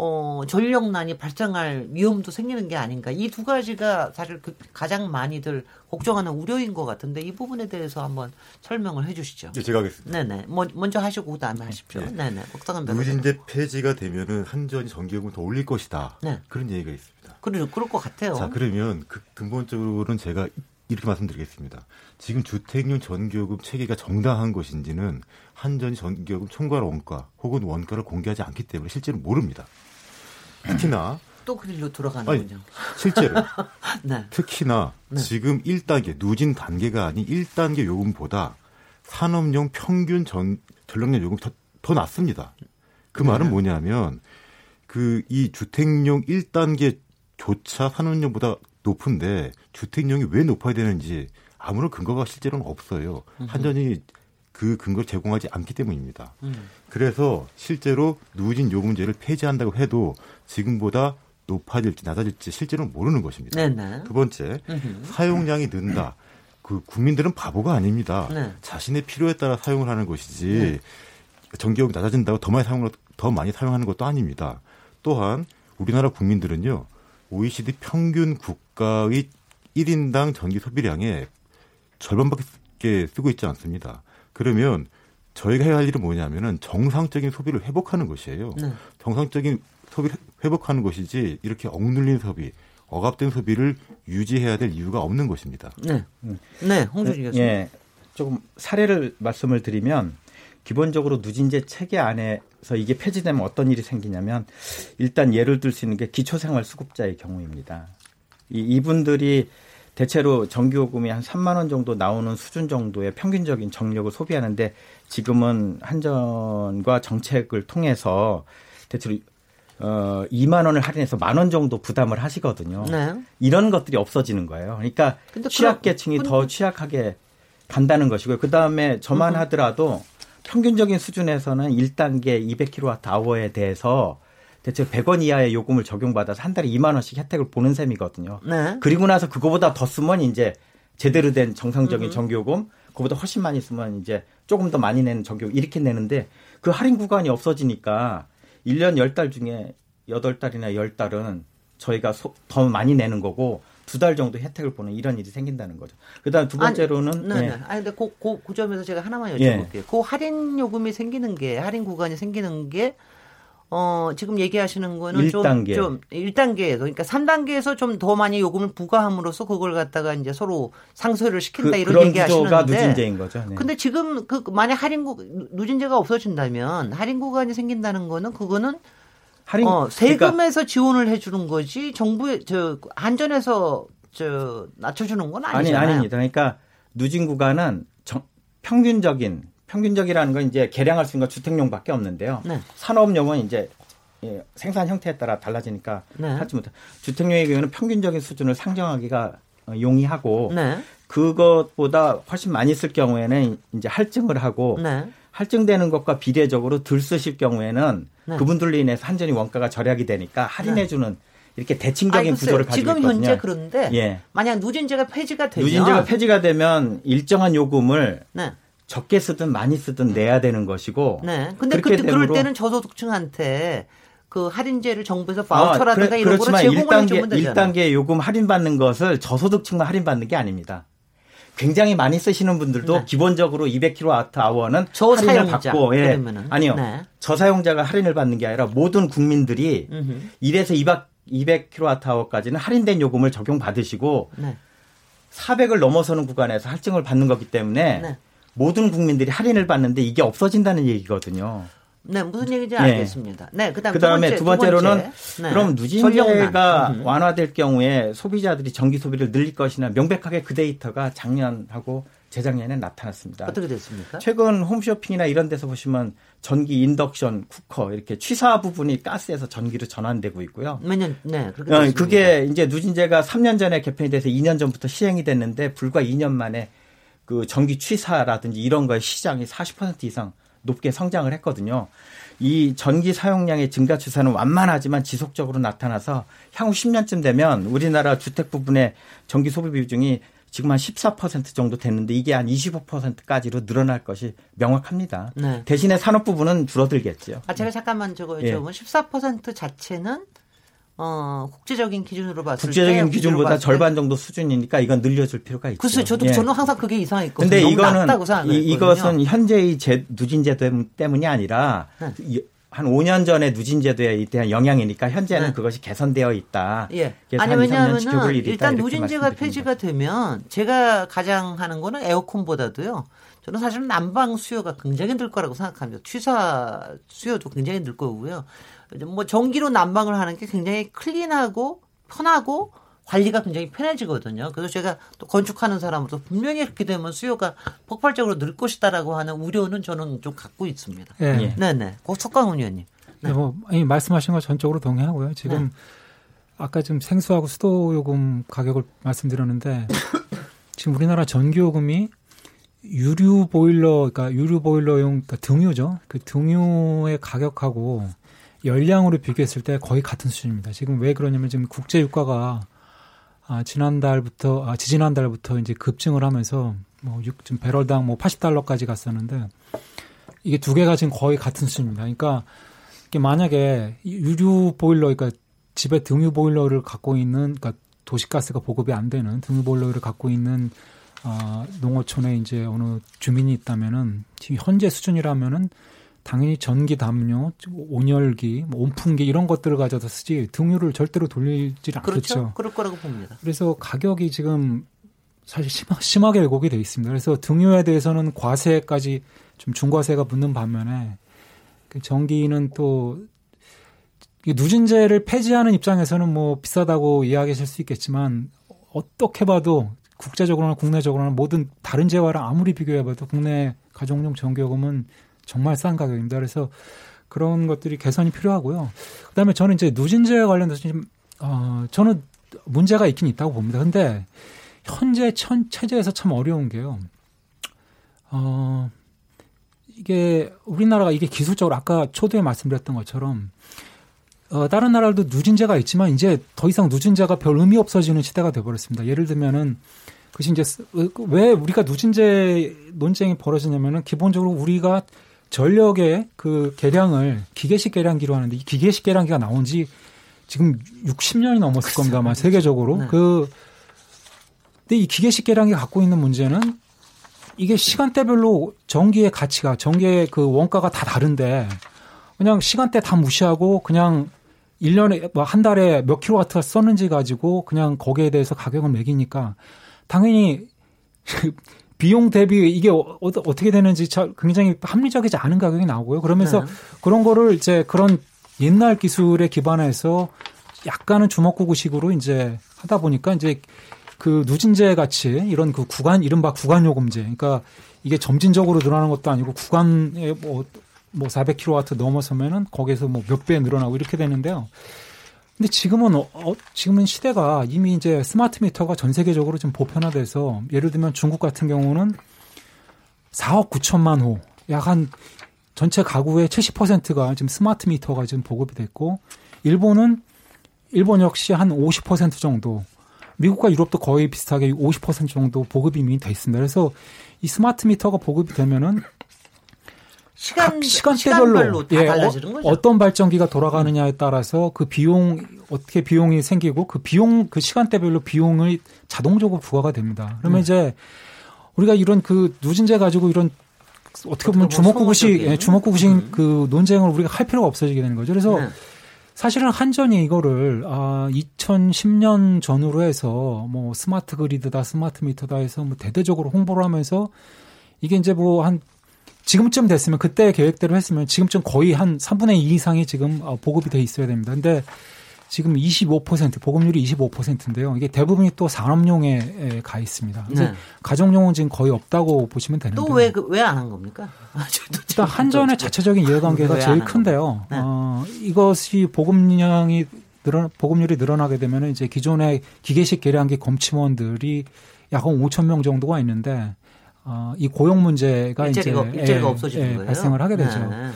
어 전력난이 발생할 위험도 생기는 게 아닌가 이 두 가지가 사실 그 가장 많이들 걱정하는 우려인 것 같은데 이 부분에 대해서 한번 설명을 해 주시죠. 이제 제가 하겠습니다. 네네 먼- 먼저 하시고 그다음에 하십시오. 네. 네네 변호사. 누진제 폐지가 되면은 한전이 전기요금을 더 올릴 것이다. 네. 그런 얘기가 있습니다. 그럴 그럴 것 같아요. 자, 그러면 그 근본적으로는 제가 이렇게 말씀드리겠습니다. 지금 주택용 전기요금 체계가 정당한 것인지는 한전이 전기요금 총괄 원가 혹은 원가를 공개하지 않기 때문에 실제로 모릅니다. 특히나 또 그릴로 돌아가는군요. 실제로 네. 특히나 네. 지금 1단계 누진 단계가 아닌 1단계 요금보다 산업용 평균 전 전력량 요금이 더, 더 낮습니다. 그 네. 말은 뭐냐면 그 이 주택용 1단계 조차 산업용보다 높은데 주택용이 왜 높아야 되는지 아무런 근거가 실제로는 없어요. 한전이 그 근거를 제공하지 않기 때문입니다. 음. 그래서 실제로 누진 요금제를 폐지한다고 해도 지금보다 높아질지 낮아질지 실제로는 모르는 것입니다. 네네. 두 번째. 사용량이 는다. 그 국민들은 바보가 아닙니다. 네. 자신의 필요에 따라 사용을 하는 것이지 전기요금 낮아진다고 더 많이 사용 더 많이 사용하는 것도 아닙니다. 또한 우리나라 국민들은요 OECD 평균 국 가의 1인당 전기 소비량의 절반밖에 쓰고 있지 않습니다. 그러면 저희가 해야 할 일은 뭐냐면은 정상적인 소비를 회복하는 것이에요. 네. 정상적인 소비를 회복하는 것이지 이렇게 억눌린 소비, 억압된 소비를 유지해야 될 이유가 없는 것입니다. 네. 네. 홍준일 교수님. 예, 조금 사례를 말씀을 드리면 기본적으로 누진제 체계 안에서 이게 폐지되면 어떤 일이 생기냐면 일단 예를 들 수 있는 게 기초생활수급자의 경우입니다. 이, 이분들이 대체로 전기요금이 한 3만 원 정도 나오는 수준 정도의 평균적인 정력을 소비하는데 지금은 한전과 정책을 통해서 대체로 어 2만 원을 할인해서 만 원 정도 부담을 하시거든요. 네. 이런 것들이 없어지는 거예요. 그러니까 취약계층이 그럼- 더 취약하게 간다는 것이고요. 그 다음에 저만 음. 하더라도 평균적인 수준에서는 1단계 200kWh에 대해서 대체 100원 이하의 요금을 적용받아서 한 달에 2만 원씩 혜택을 보는 셈이거든요. 네. 그리고 나서 그거보다 더 쓰면 이제 제대로 된 정상적인 음. 전기요금, 그거보다 훨씬 많이 쓰면 이제 조금 더 많이 내는 전기요금 이렇게 내는데 그 할인 구간이 없어지니까 1년 10달 중에 8달이나 10달은 저희가 소- 더 많이 내는 거고 두 달 정도 혜택을 보는 이런 일이 생긴다는 거죠. 그다음 두 번째로는 아니, 네, 예. 네. 아니 근데 그, 그, 그 점에서 제가 하나만 예. 여쭤볼게요. 그 할인 요금이 생기는 게 할인 구간이 생기는 게 어, 지금 얘기하시는 거는 일 좀, 단계. 좀 1단계에서 그러니까 3단계에서 좀 더 많이 요금을 부과함으로써 그걸 갖다가 이제 서로 상쇄를 시킨다 그, 이런 얘기 하시는데 누진제인 거죠. 네. 근데 지금 그 만약 할인 구 누진제가 없어진다면 할인 구간이 생긴다는 거는 그거는 할인 어, 그러니까 세금에서 지원을 해 주는 거지 정부에 저 한전에서 저 낮춰 주는 건 아니 아니잖아요. 아닙니다. 그러니까 누진 구간은 정- 평균적인 평균적이라는 건 이제 개량할 수 있는 건 주택용밖에 없는데요. 네. 산업용은 이제 예, 생산 형태에 따라 달라지니까 네. 하지 못해. 주택용의 경우는 평균적인 수준을 상정하기가 어, 용이하고 네. 그것보다 훨씬 많이 쓸 경우에는 이제 할증을 하고 네. 할증되는 것과 비례적으로 덜 쓰실 경우에는 네. 그분들로 인해서 한전이 원가가 절약이 되니까 할인해주는 이렇게 대칭적인 글쎄요. 구조를 가지고 지금 있거든요. 현재 그런데 예. 만약 누진제가 폐지가 되면 누진제가 폐지가 되면 일정한 요금을 네. 적게 쓰든 많이 쓰든 내야 되는 것이고 네. 근데 그때 그럴 되므로- 때는 저소득층한테 그 할인제를 정부에서 아, 바우처라든가 그래- 이런 거를 제공을 1단계, 해주면 되잖아요. 1단계 요금 할인받는 것을 저소득층만 할인받는 게 아닙니다. 굉장히 많이 쓰시는 분들도 네. 기본적으로 200kWh는 저사용자, 할인을 받고 예. 그러면은. 아니요 네. 저사용자가 할인을 받는 게 아니라 모든 국민들이 음흠. 1에서 200, 200kWh까지는 할인된 요금을 적용받으시고 네. 400을 넘어서는 구간에서 할증을 받는 거기 때문에 네. 모든 국민들이 할인을 받는데 이게 없어진다는 얘기거든요. 네, 무슨 얘기인지 네. 알겠습니다. 네, 그다음 그다음에 두, 번째, 두 번째로는 두 네. 그럼 누진제가 음. 완화될 경우에 소비자들이 전기 소비를 늘릴 것이나 명백하게 그 데이터가 작년하고 재작년에 나타났습니다. 어떻게 됐습니까? 최근 홈쇼핑이나 이런 데서 보시면 전기 인덕션 쿠커 이렇게 취사 부분이 가스에서 전기로 전환되고 있고요. 몇 년, 네. 그렇게 어, 그게 이제 누진제가 3년 전에 개편이 돼서 2년 전부터 시행이 됐는데 불과 2년 만에 그 전기 취사라든지 이런 거에 시장이 40% 이상 높게 성장을 했거든요. 이 전기 사용량의 증가 추세는 완만하지만 지속적으로 나타나서 향후 10년쯤 되면 우리나라 주택 부분의 전기 소비 비중이 지금 한 14% 정도 됐는데 이게 한 25%까지로 늘어날 것이 명확합니다. 네. 대신에 산업 부분은 줄어들겠죠. 아 제가 잠깐만 저거 예. 14% 자체는 어, 국제적인 기준으로 봤을 국제적인 때 기준보다 절반 정도 수준이니까 이건 늘려줄 필요가 있죠. 글쎄, 저도 예. 저는 항상 그게 이상했거든요. 근데 이거는 이, 이것은 현재의 제, 누진제 때문이 아니라 네. 한 5년 전에 누진 제도에 대한 영향이니까 현재는 네. 그것이 개선되어 있다. 예. 아니 왜냐하면 일단 누진제가 폐지가 되면 제가 가장 하는 거는 에어컨보다도요. 저는 사실은 난방 수요가 굉장히 늘 거라고 생각합니다. 취사 수요도 굉장히 늘 거고요. 뭐 전기로 난방을 하는 게 굉장히 클린하고 편하고 관리가 굉장히 편해지거든요. 그래서 제가 또 건축하는 사람으로서 분명히 그렇게 되면 수요가 폭발적으로 늘 것이다라고 하는 우려는 저는 좀 갖고 있습니다. 네, 네, 네. 석광훈 의원님. 네. 뭐 아니, 말씀하신 거 전적으로 동의하고요. 지금 네. 아까 좀 생수하고 수도 요금 가격을 말씀드렸는데 지금 우리나라 전기 요금이 유류 보일러, 그러니까 유류 보일러용 그러니까 등유죠. 그 등유의 가격하고 열량으로 비교했을 때 거의 같은 수준입니다. 지금 왜 그러냐면 지금 국제 유가가 아, 지난달부터 아, 지지난달부터 이제 급증을 하면서 뭐 6, 지금 배럴당 뭐 80달러까지 갔었는데 이게 두 개가 지금 거의 같은 수준입니다. 그러니까 이게 만약에 유류 보일러 그러니까 집에 등유 보일러를 갖고 있는 그러니까 도시가스가 보급이 안 되는 등유 보일러를 갖고 있는 아, 농어촌에 이제 어느 주민이 있다면은 지금 현재 수준이라면은 당연히 전기 담요, 온열기, 뭐 온풍기 이런 것들을 가져다 쓰지 등유를 절대로 돌리지 않겠죠. 그렇죠. 그럴 거라고 봅니다. 그래서 가격이 지금 사실 심하, 심하게 왜곡이 돼 있습니다. 그래서 등유에 대해서는 과세까지 좀 중과세가 붙는 반면에 그 전기는 또 누진제를 폐지하는 입장에서는 뭐 비싸다고 이야기하실 수 있겠지만 어떻게 봐도 국제적으로나 국내적으로나 모든 다른 재화랑 아무리 비교해봐도 국내 가정용 전기요금은 정말 싼 가격입니다. 그래서 그런 것들이 개선이 필요하고요. 그다음에 저는 이제 누진제에 관련돼서 좀 어, 저는 문제가 있긴 있다고 봅니다. 근데 현재 천, 체제에서 참 어려운 게요. 어, 이게 우리나라가 이게 기술적으로 아까 초두에 말씀드렸던 것처럼 어, 다른 나라들도 누진제가 있지만 이제 더 이상 누진제가 별 의미 없어지는 시대가 돼버렸습니다. 예를 들면은 그것이 이제 왜 우리가 누진제 논쟁이 벌어지냐면은 기본적으로 우리가 전력의 그 계량을 기계식 계량기로 하는데 이 기계식 계량기가 나온 지 지금 60년이 넘었을 겁니다. 아마 세계적으로. 네. 그 근데 이 기계식 계량기 갖고 있는 문제는 이게 시간대별로 전기의 가치가 전기의 그 원가가 다 다른데 그냥 시간대 다 무시하고 그냥 1년에 뭐 한 달에 몇 킬로와트가 썼는지 가지고 그냥 거기에 대해서 가격을 매기니까 당연히 비용 대비 이게 어, 떻게 되는지 굉장히 합리적이지 않은 가격이 나오고요. 그러면서 네. 그런 거를 이제 그런 옛날 기술에 기반해서 약간은 주먹구구식으로 이제 하다 보니까 이제 그 누진제 같이 이런 그 구간 이른바 구간 요금제 그러니까 이게 점진적으로 늘어나는 것도 아니고 구간에 뭐, 뭐 400kW 넘어서면은 거기에서 뭐 몇 배 늘어나고 이렇게 되는데요. 근데 지금은 어, 어, 지금은 시대가 이미 이제 스마트 미터가 전 세계적으로 좀 보편화돼서 예를 들면 중국 같은 경우는 4억 9천만 호, 약 한 전체 가구의 70%가 지금 smart meter가 지금 보급이 됐고 일본은 일본 역시 한 50% 정도 미국과 유럽도 거의 비슷하게 50% 정도 보급이 이미 돼 있습니다. 그래서 이 smart meter가 보급이 되면은 시간 시간대별로 예, 달라지는 거죠. 어, 떤 발전기가 돌아가느냐에 따라서 그 비용 어떻게 비용이 생기고 그 비용 그 시간대별로 비용을 자동적으로 부과가 됩니다. 그러면 네. 이제 우리가 이런 그 누진제 가지고 이런 어떻게 보면 주먹구구식 예, 주먹구구식 음. 그 논쟁을 우리가 할 필요가 없어지게 되는 거죠. 그래서 네. 사실은 한전이 이거를 아 2010년 전후로 해서 뭐 스마트 그리드다 스마트 미터다 해서 뭐 대대적으로 홍보를 하면서 이게 이제 뭐 한 지금쯤 됐으면 그때 계획대로 했으면 지금쯤 거의 한 3분의 2 이상이 지금 어, 보급이 돼 있어야 됩니다. 근데 지금 25% 보급률이 25%인데요. 이게 대부분이 또 산업용에 가 있습니다. 네. 가정용은 지금 거의 없다고 보시면 되는데 또 왜 왜 안 한 겁니까? 일단 한전의 자체적인 이해관계가 제일 큰데요. 네. 어, 이것이 보급량이 늘어 보급률이 늘어나게 되면 이제 기존의 기계식 계량기 검침원들이 약 한 5천 명 정도가 있는데 어, 이 고용 문제가 일자리가, 이제 일자리가 예, 없어지는 예, 거예요. 발생을 하게 되죠. 네.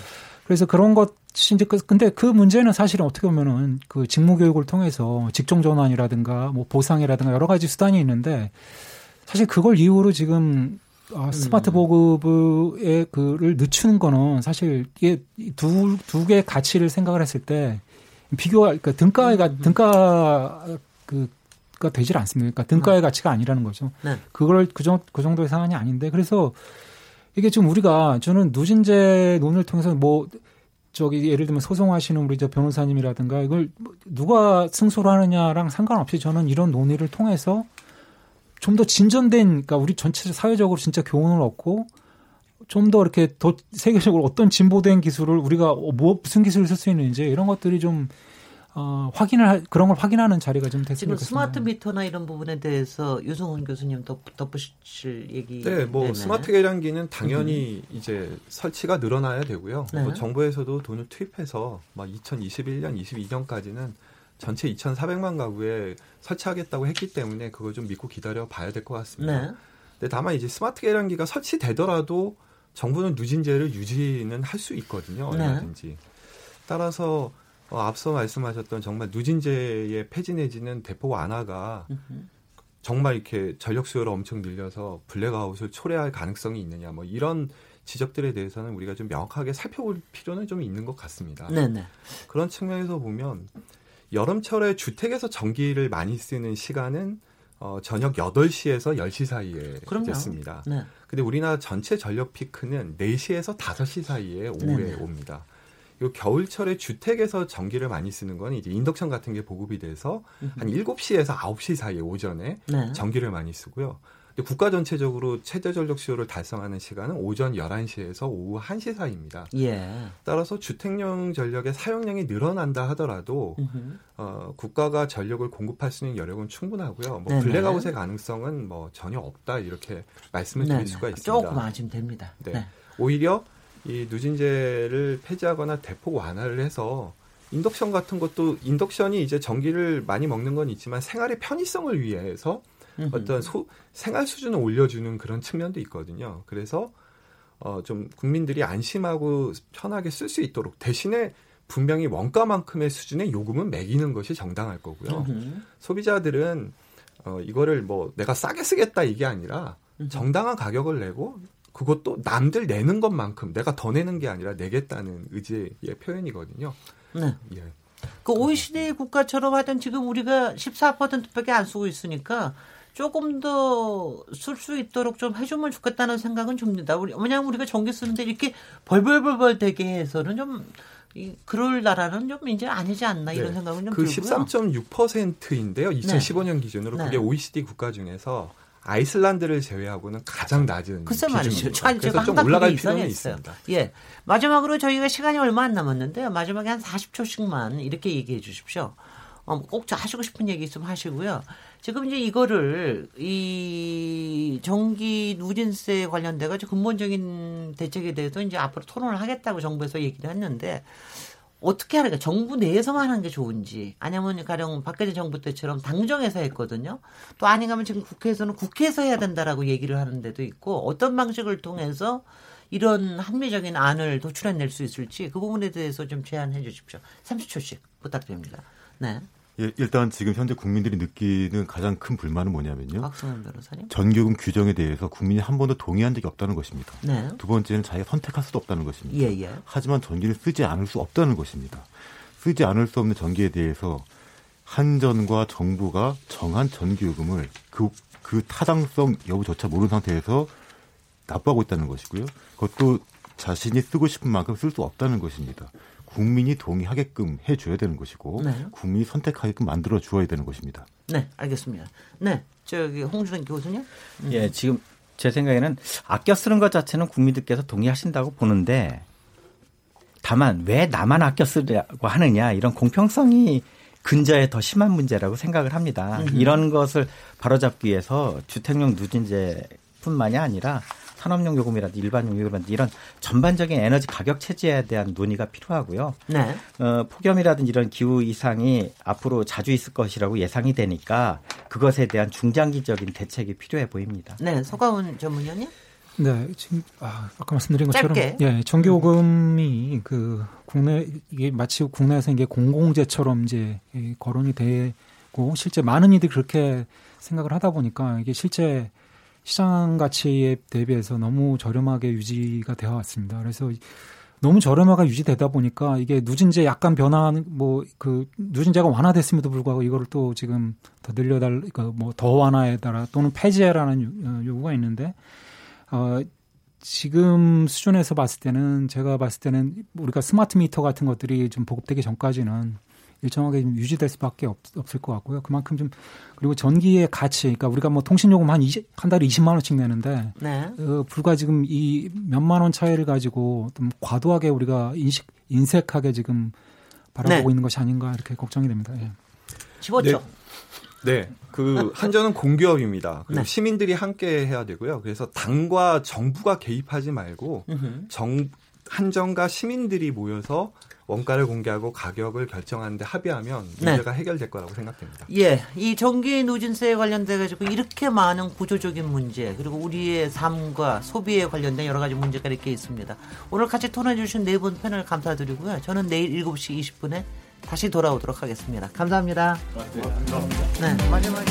그래서 그런 것이 이제 그, 근데 그 문제는 사실은 어떻게 보면은 그 직무 교육을 통해서 직종 전환이라든가 뭐 보상이라든가 여러 가지 수단이 있는데 사실 그걸 이유로 지금 아, 스마트 음. 보급의 그를 늦추는 거는 사실 이게 두 두 개의 가치를 생각을 했을 때 비교가 그러니까 등가가 음. 등가 그 가 되질 않습니까? 그러니까 등가의 음. 가치가 아니라는 거죠. 네. 그걸 그, 정, 그 정도의 상황이 아닌데 그래서 이게 좀 우리가 저는 누진제 논을 통해서 뭐 저기 예를 들면 소송하시는 우리 저 변호사님이라든가 이걸 누가 승소를 하느냐랑 상관없이 저는 이런 논의를 통해서 좀 더 진전된 그러니까 우리 전체 사회적으로 진짜 교훈을 얻고 좀 더 이렇게 더 세계적으로 어떤 진보된 기술을 우리가 뭐 무슨 기술을 쓸 수 있는지 이런 것들이 좀 어, 확인을 할, 그런 걸 확인하는 자리가 좀 됐으면 지금 스마트 미터나 이런 부분에 대해서 유승훈 교수님 덧, 덧붙일 얘기. 네, 뭐 네네. 스마트 계량기는 당연히 음. 이제 설치가 늘어나야 되고요. 네. 뭐 정부에서도 돈을 투입해서 막 2021년, 22년까지는 전체 2,400만 가구에 설치하겠다고 했기 때문에 그걸 좀 믿고 기다려 봐야 될 것 같습니다. 네. 근데 다만 이제 스마트 계량기가 설치되더라도 정부는 누진제를 유지는 할 수 있거든요. 네. 얼마든지. 네. 따라서 어, 앞서 말씀하셨던 정말 누진제의 폐지 내지는 대폭 완화가 정말 이렇게 전력 수요를 엄청 늘려서 블랙아웃을 초래할 가능성이 있느냐 뭐 이런 지적들에 대해서는 우리가 좀 명확하게 살펴볼 필요는 좀 있는 것 같습니다. 네네. 그런 측면에서 보면 여름철에 주택에서 전기를 많이 쓰는 시간은 어, 저녁 8시에서 10시 사이에 됐습니다. 네. 근데 우리나라 전체 전력 피크는 4시에서 5시 사이에 오후에 네네. 옵니다. 요 겨울철에 주택에서 전기를 많이 쓰는 건 이제 인덕션 같은 게 보급이 돼서 한 7시에서 9시 사이에 오전에 네. 전기를 많이 쓰고요. 근데 국가 전체적으로 최대 전력 수요를 달성하는 시간은 오전 11시에서 오후 1시 사이입니다. 예. 따라서 주택용 전력의 사용량이 늘어난다 하더라도 어, 국가가 전력을 공급할 수 있는 여력은 충분하고요. 뭐 블랙아웃의 가능성은 뭐 전혀 없다 이렇게 말씀을 드릴 네네. 수가 있습니다. 조금 아시면 됩니다. 네. 네. 오히려 이 누진제를 폐지하거나 대폭 완화를 해서 인덕션 같은 것도 인덕션이 이제 전기를 많이 먹는 건 있지만 생활의 편의성을 위해서 어떤 소, 생활 수준을 올려주는 그런 측면도 있거든요. 그래서 어, 좀 국민들이 안심하고 편하게 쓸 수 있도록 대신에 분명히 원가만큼의 수준의 요금은 매기는 것이 정당할 거고요. 소비자들은 어, 이거를 뭐 내가 싸게 쓰겠다 이게 아니라 정당한 가격을 내고 그것도 남들 내는 것만큼 내가 더 내는 게 아니라 내겠다는 의지의 표현이거든요. 네. 예. 그 OECD 국가처럼 하여튼 지금 우리가 14%밖에 안 쓰고 있으니까 조금 더 쓸 수 있도록 좀 해주면 좋겠다는 생각은 듭니다. 우리, 왜냐하면 우리가 전기 쓰는데 이렇게 벌벌벌벌 되게 해서는 좀, 이, 그럴 나라는 좀 이제 아니지 않나 이런 네. 생각은 좀 그 들고요. 13.6%인데요. 2015년 네. 기준으로 그게 네. OECD 국가 중에서 아이슬란드를 제외하고는 가장 낮은 글쎄 말이죠. 그래서 좀 올라갈 필요는 있습니다. 예. 마지막으로 저희가 시간이 얼마 안 남았는데요. 마지막에 한 40초씩만 이렇게 얘기해 주십시오. 어, 꼭 하시고 싶은 얘기 있으면 하시고요. 지금 이제 이거를 이 전기 누진세 관련돼 가지고 근본적인 대책에 대해서 이제 앞으로 토론을 하겠다고 정부에서 얘기를 했는데 어떻게 하는가 정부 내에서만 하는 게 좋은지 아니면 가령 박근혜 정부 때처럼 당정에서 했거든요. 또 아닌가면 지금 국회에서는 국회에서 해야 된다라고 얘기를 하는 데도 있고 어떤 방식을 통해서 이런 합리적인 안을 도출해낼 수 있을지 그 부분에 대해서 좀 제안해 주십시오. 30초씩 부탁드립니다. 네. 예, 일단 지금 현재 국민들이 느끼는 가장 큰 불만은 뭐냐면요. 박성현 변호사님. 전교금 규정에 대해서 국민이 한 번도 동의한 적이 없다는 것입니다. 네. 두 번째는 자기가 선택할 수도 없다는 것입니다. 예, 예. 하지만 전기를 쓰지 않을 수 없다는 것입니다. 쓰지 않을 수 없는 전기에 대해서 한전과 정부가 정한 전기요금을 그, 그 타당성 여부조차 모르는 상태에서 납부하고 있다는 것이고요. 그것도 자신이 쓰고 싶은 만큼 쓸 수 없다는 것입니다. 국민이 동의하게끔 해줘야 되는 것이고 네. 국민이 선택하게끔 만들어 주어야 되는 것입니다. 네, 알겠습니다. 네, 저기 홍준영 교수님. 음. 예, 지금 제 생각에는 아껴 쓰는 것 자체는 국민들께서 동의하신다고 보는데 다만 왜 나만 아껴 쓰려고 하느냐 이런 공평성이 근저에 더 심한 문제라고 생각을 합니다. 이런 것을 바로잡기 위해서 주택용 누진제뿐만이 아니라 산업용 요금이라든지 일반용 요금이라든지 이런 전반적인 에너지 가격 체제에 대한 논의가 필요하고요. 네. 어, 폭염이라든지 이런 기후 이상이 앞으로 자주 있을 것이라고 예상이 되니까 그것에 대한 중장기적인 대책이 필요해 보입니다. 네, 서가훈 전문위원님. 네, 지금 아, 아까 말씀드린 것처럼 짧게. 예, 전기요금이 그 국내 이게 마치 국내에서 이게 공공재처럼 이제 이 거론이 되고 실제 많은 이들이 그렇게 생각을 하다 보니까 이게 실제 시장 가치에 대비해서 너무 저렴하게 유지가 되어 왔습니다. 그래서 너무 저렴하게 유지되다 보니까 이게 누진제 약간 변화하는 뭐 그 누진제가 완화됐음에도 불구하고 이거를 또 지금 더 늘려달 그뭐더 완화에 따라 또는 폐지해라는 요- 어, 요구가 있는데 어 지금 수준에서 봤을 때는 제가 봤을 때는 우리가 스마트 미터 같은 것들이 좀 보급되기 전까지는 일정하게 좀 유지될 수밖에 없, 없을 것 같고요. 그만큼 좀 그리고 전기의 가치, 그러니까 우리가 뭐 통신 요금 한, 20, 한 달에 20만 원씩 내는데 네. 어, 불과 지금 이 몇만 원 차이를 가지고 좀 과도하게 우리가 인식 인색하게 지금 바라보고 네. 있는 것이 아닌가 이렇게 걱정이 됩니다. 예. 집었죠. 네, 그 한전은 공기업입니다. 그리고 네. 시민들이 함께 해야 되고요. 그래서 당과 정부가 개입하지 말고. 정 한전과 시민들이 모여서 원가를 공개하고 가격을 결정하는데 합의하면 네. 문제가 네. 해결될 거라고 생각됩니다. 예, 이 전기 누진세에 관련돼 가지고 이렇게 많은 구조적인 문제 그리고 우리의 삶과 소비에 관련된 여러 가지 문제가 이렇게 있습니다. 오늘 같이 토론해 주신 네 분 패널 감사드리고요. 저는 내일 7시 20분에 다시 돌아오도록 하겠습니다. 감사합니다. 감사합니다. 네, 마지막에.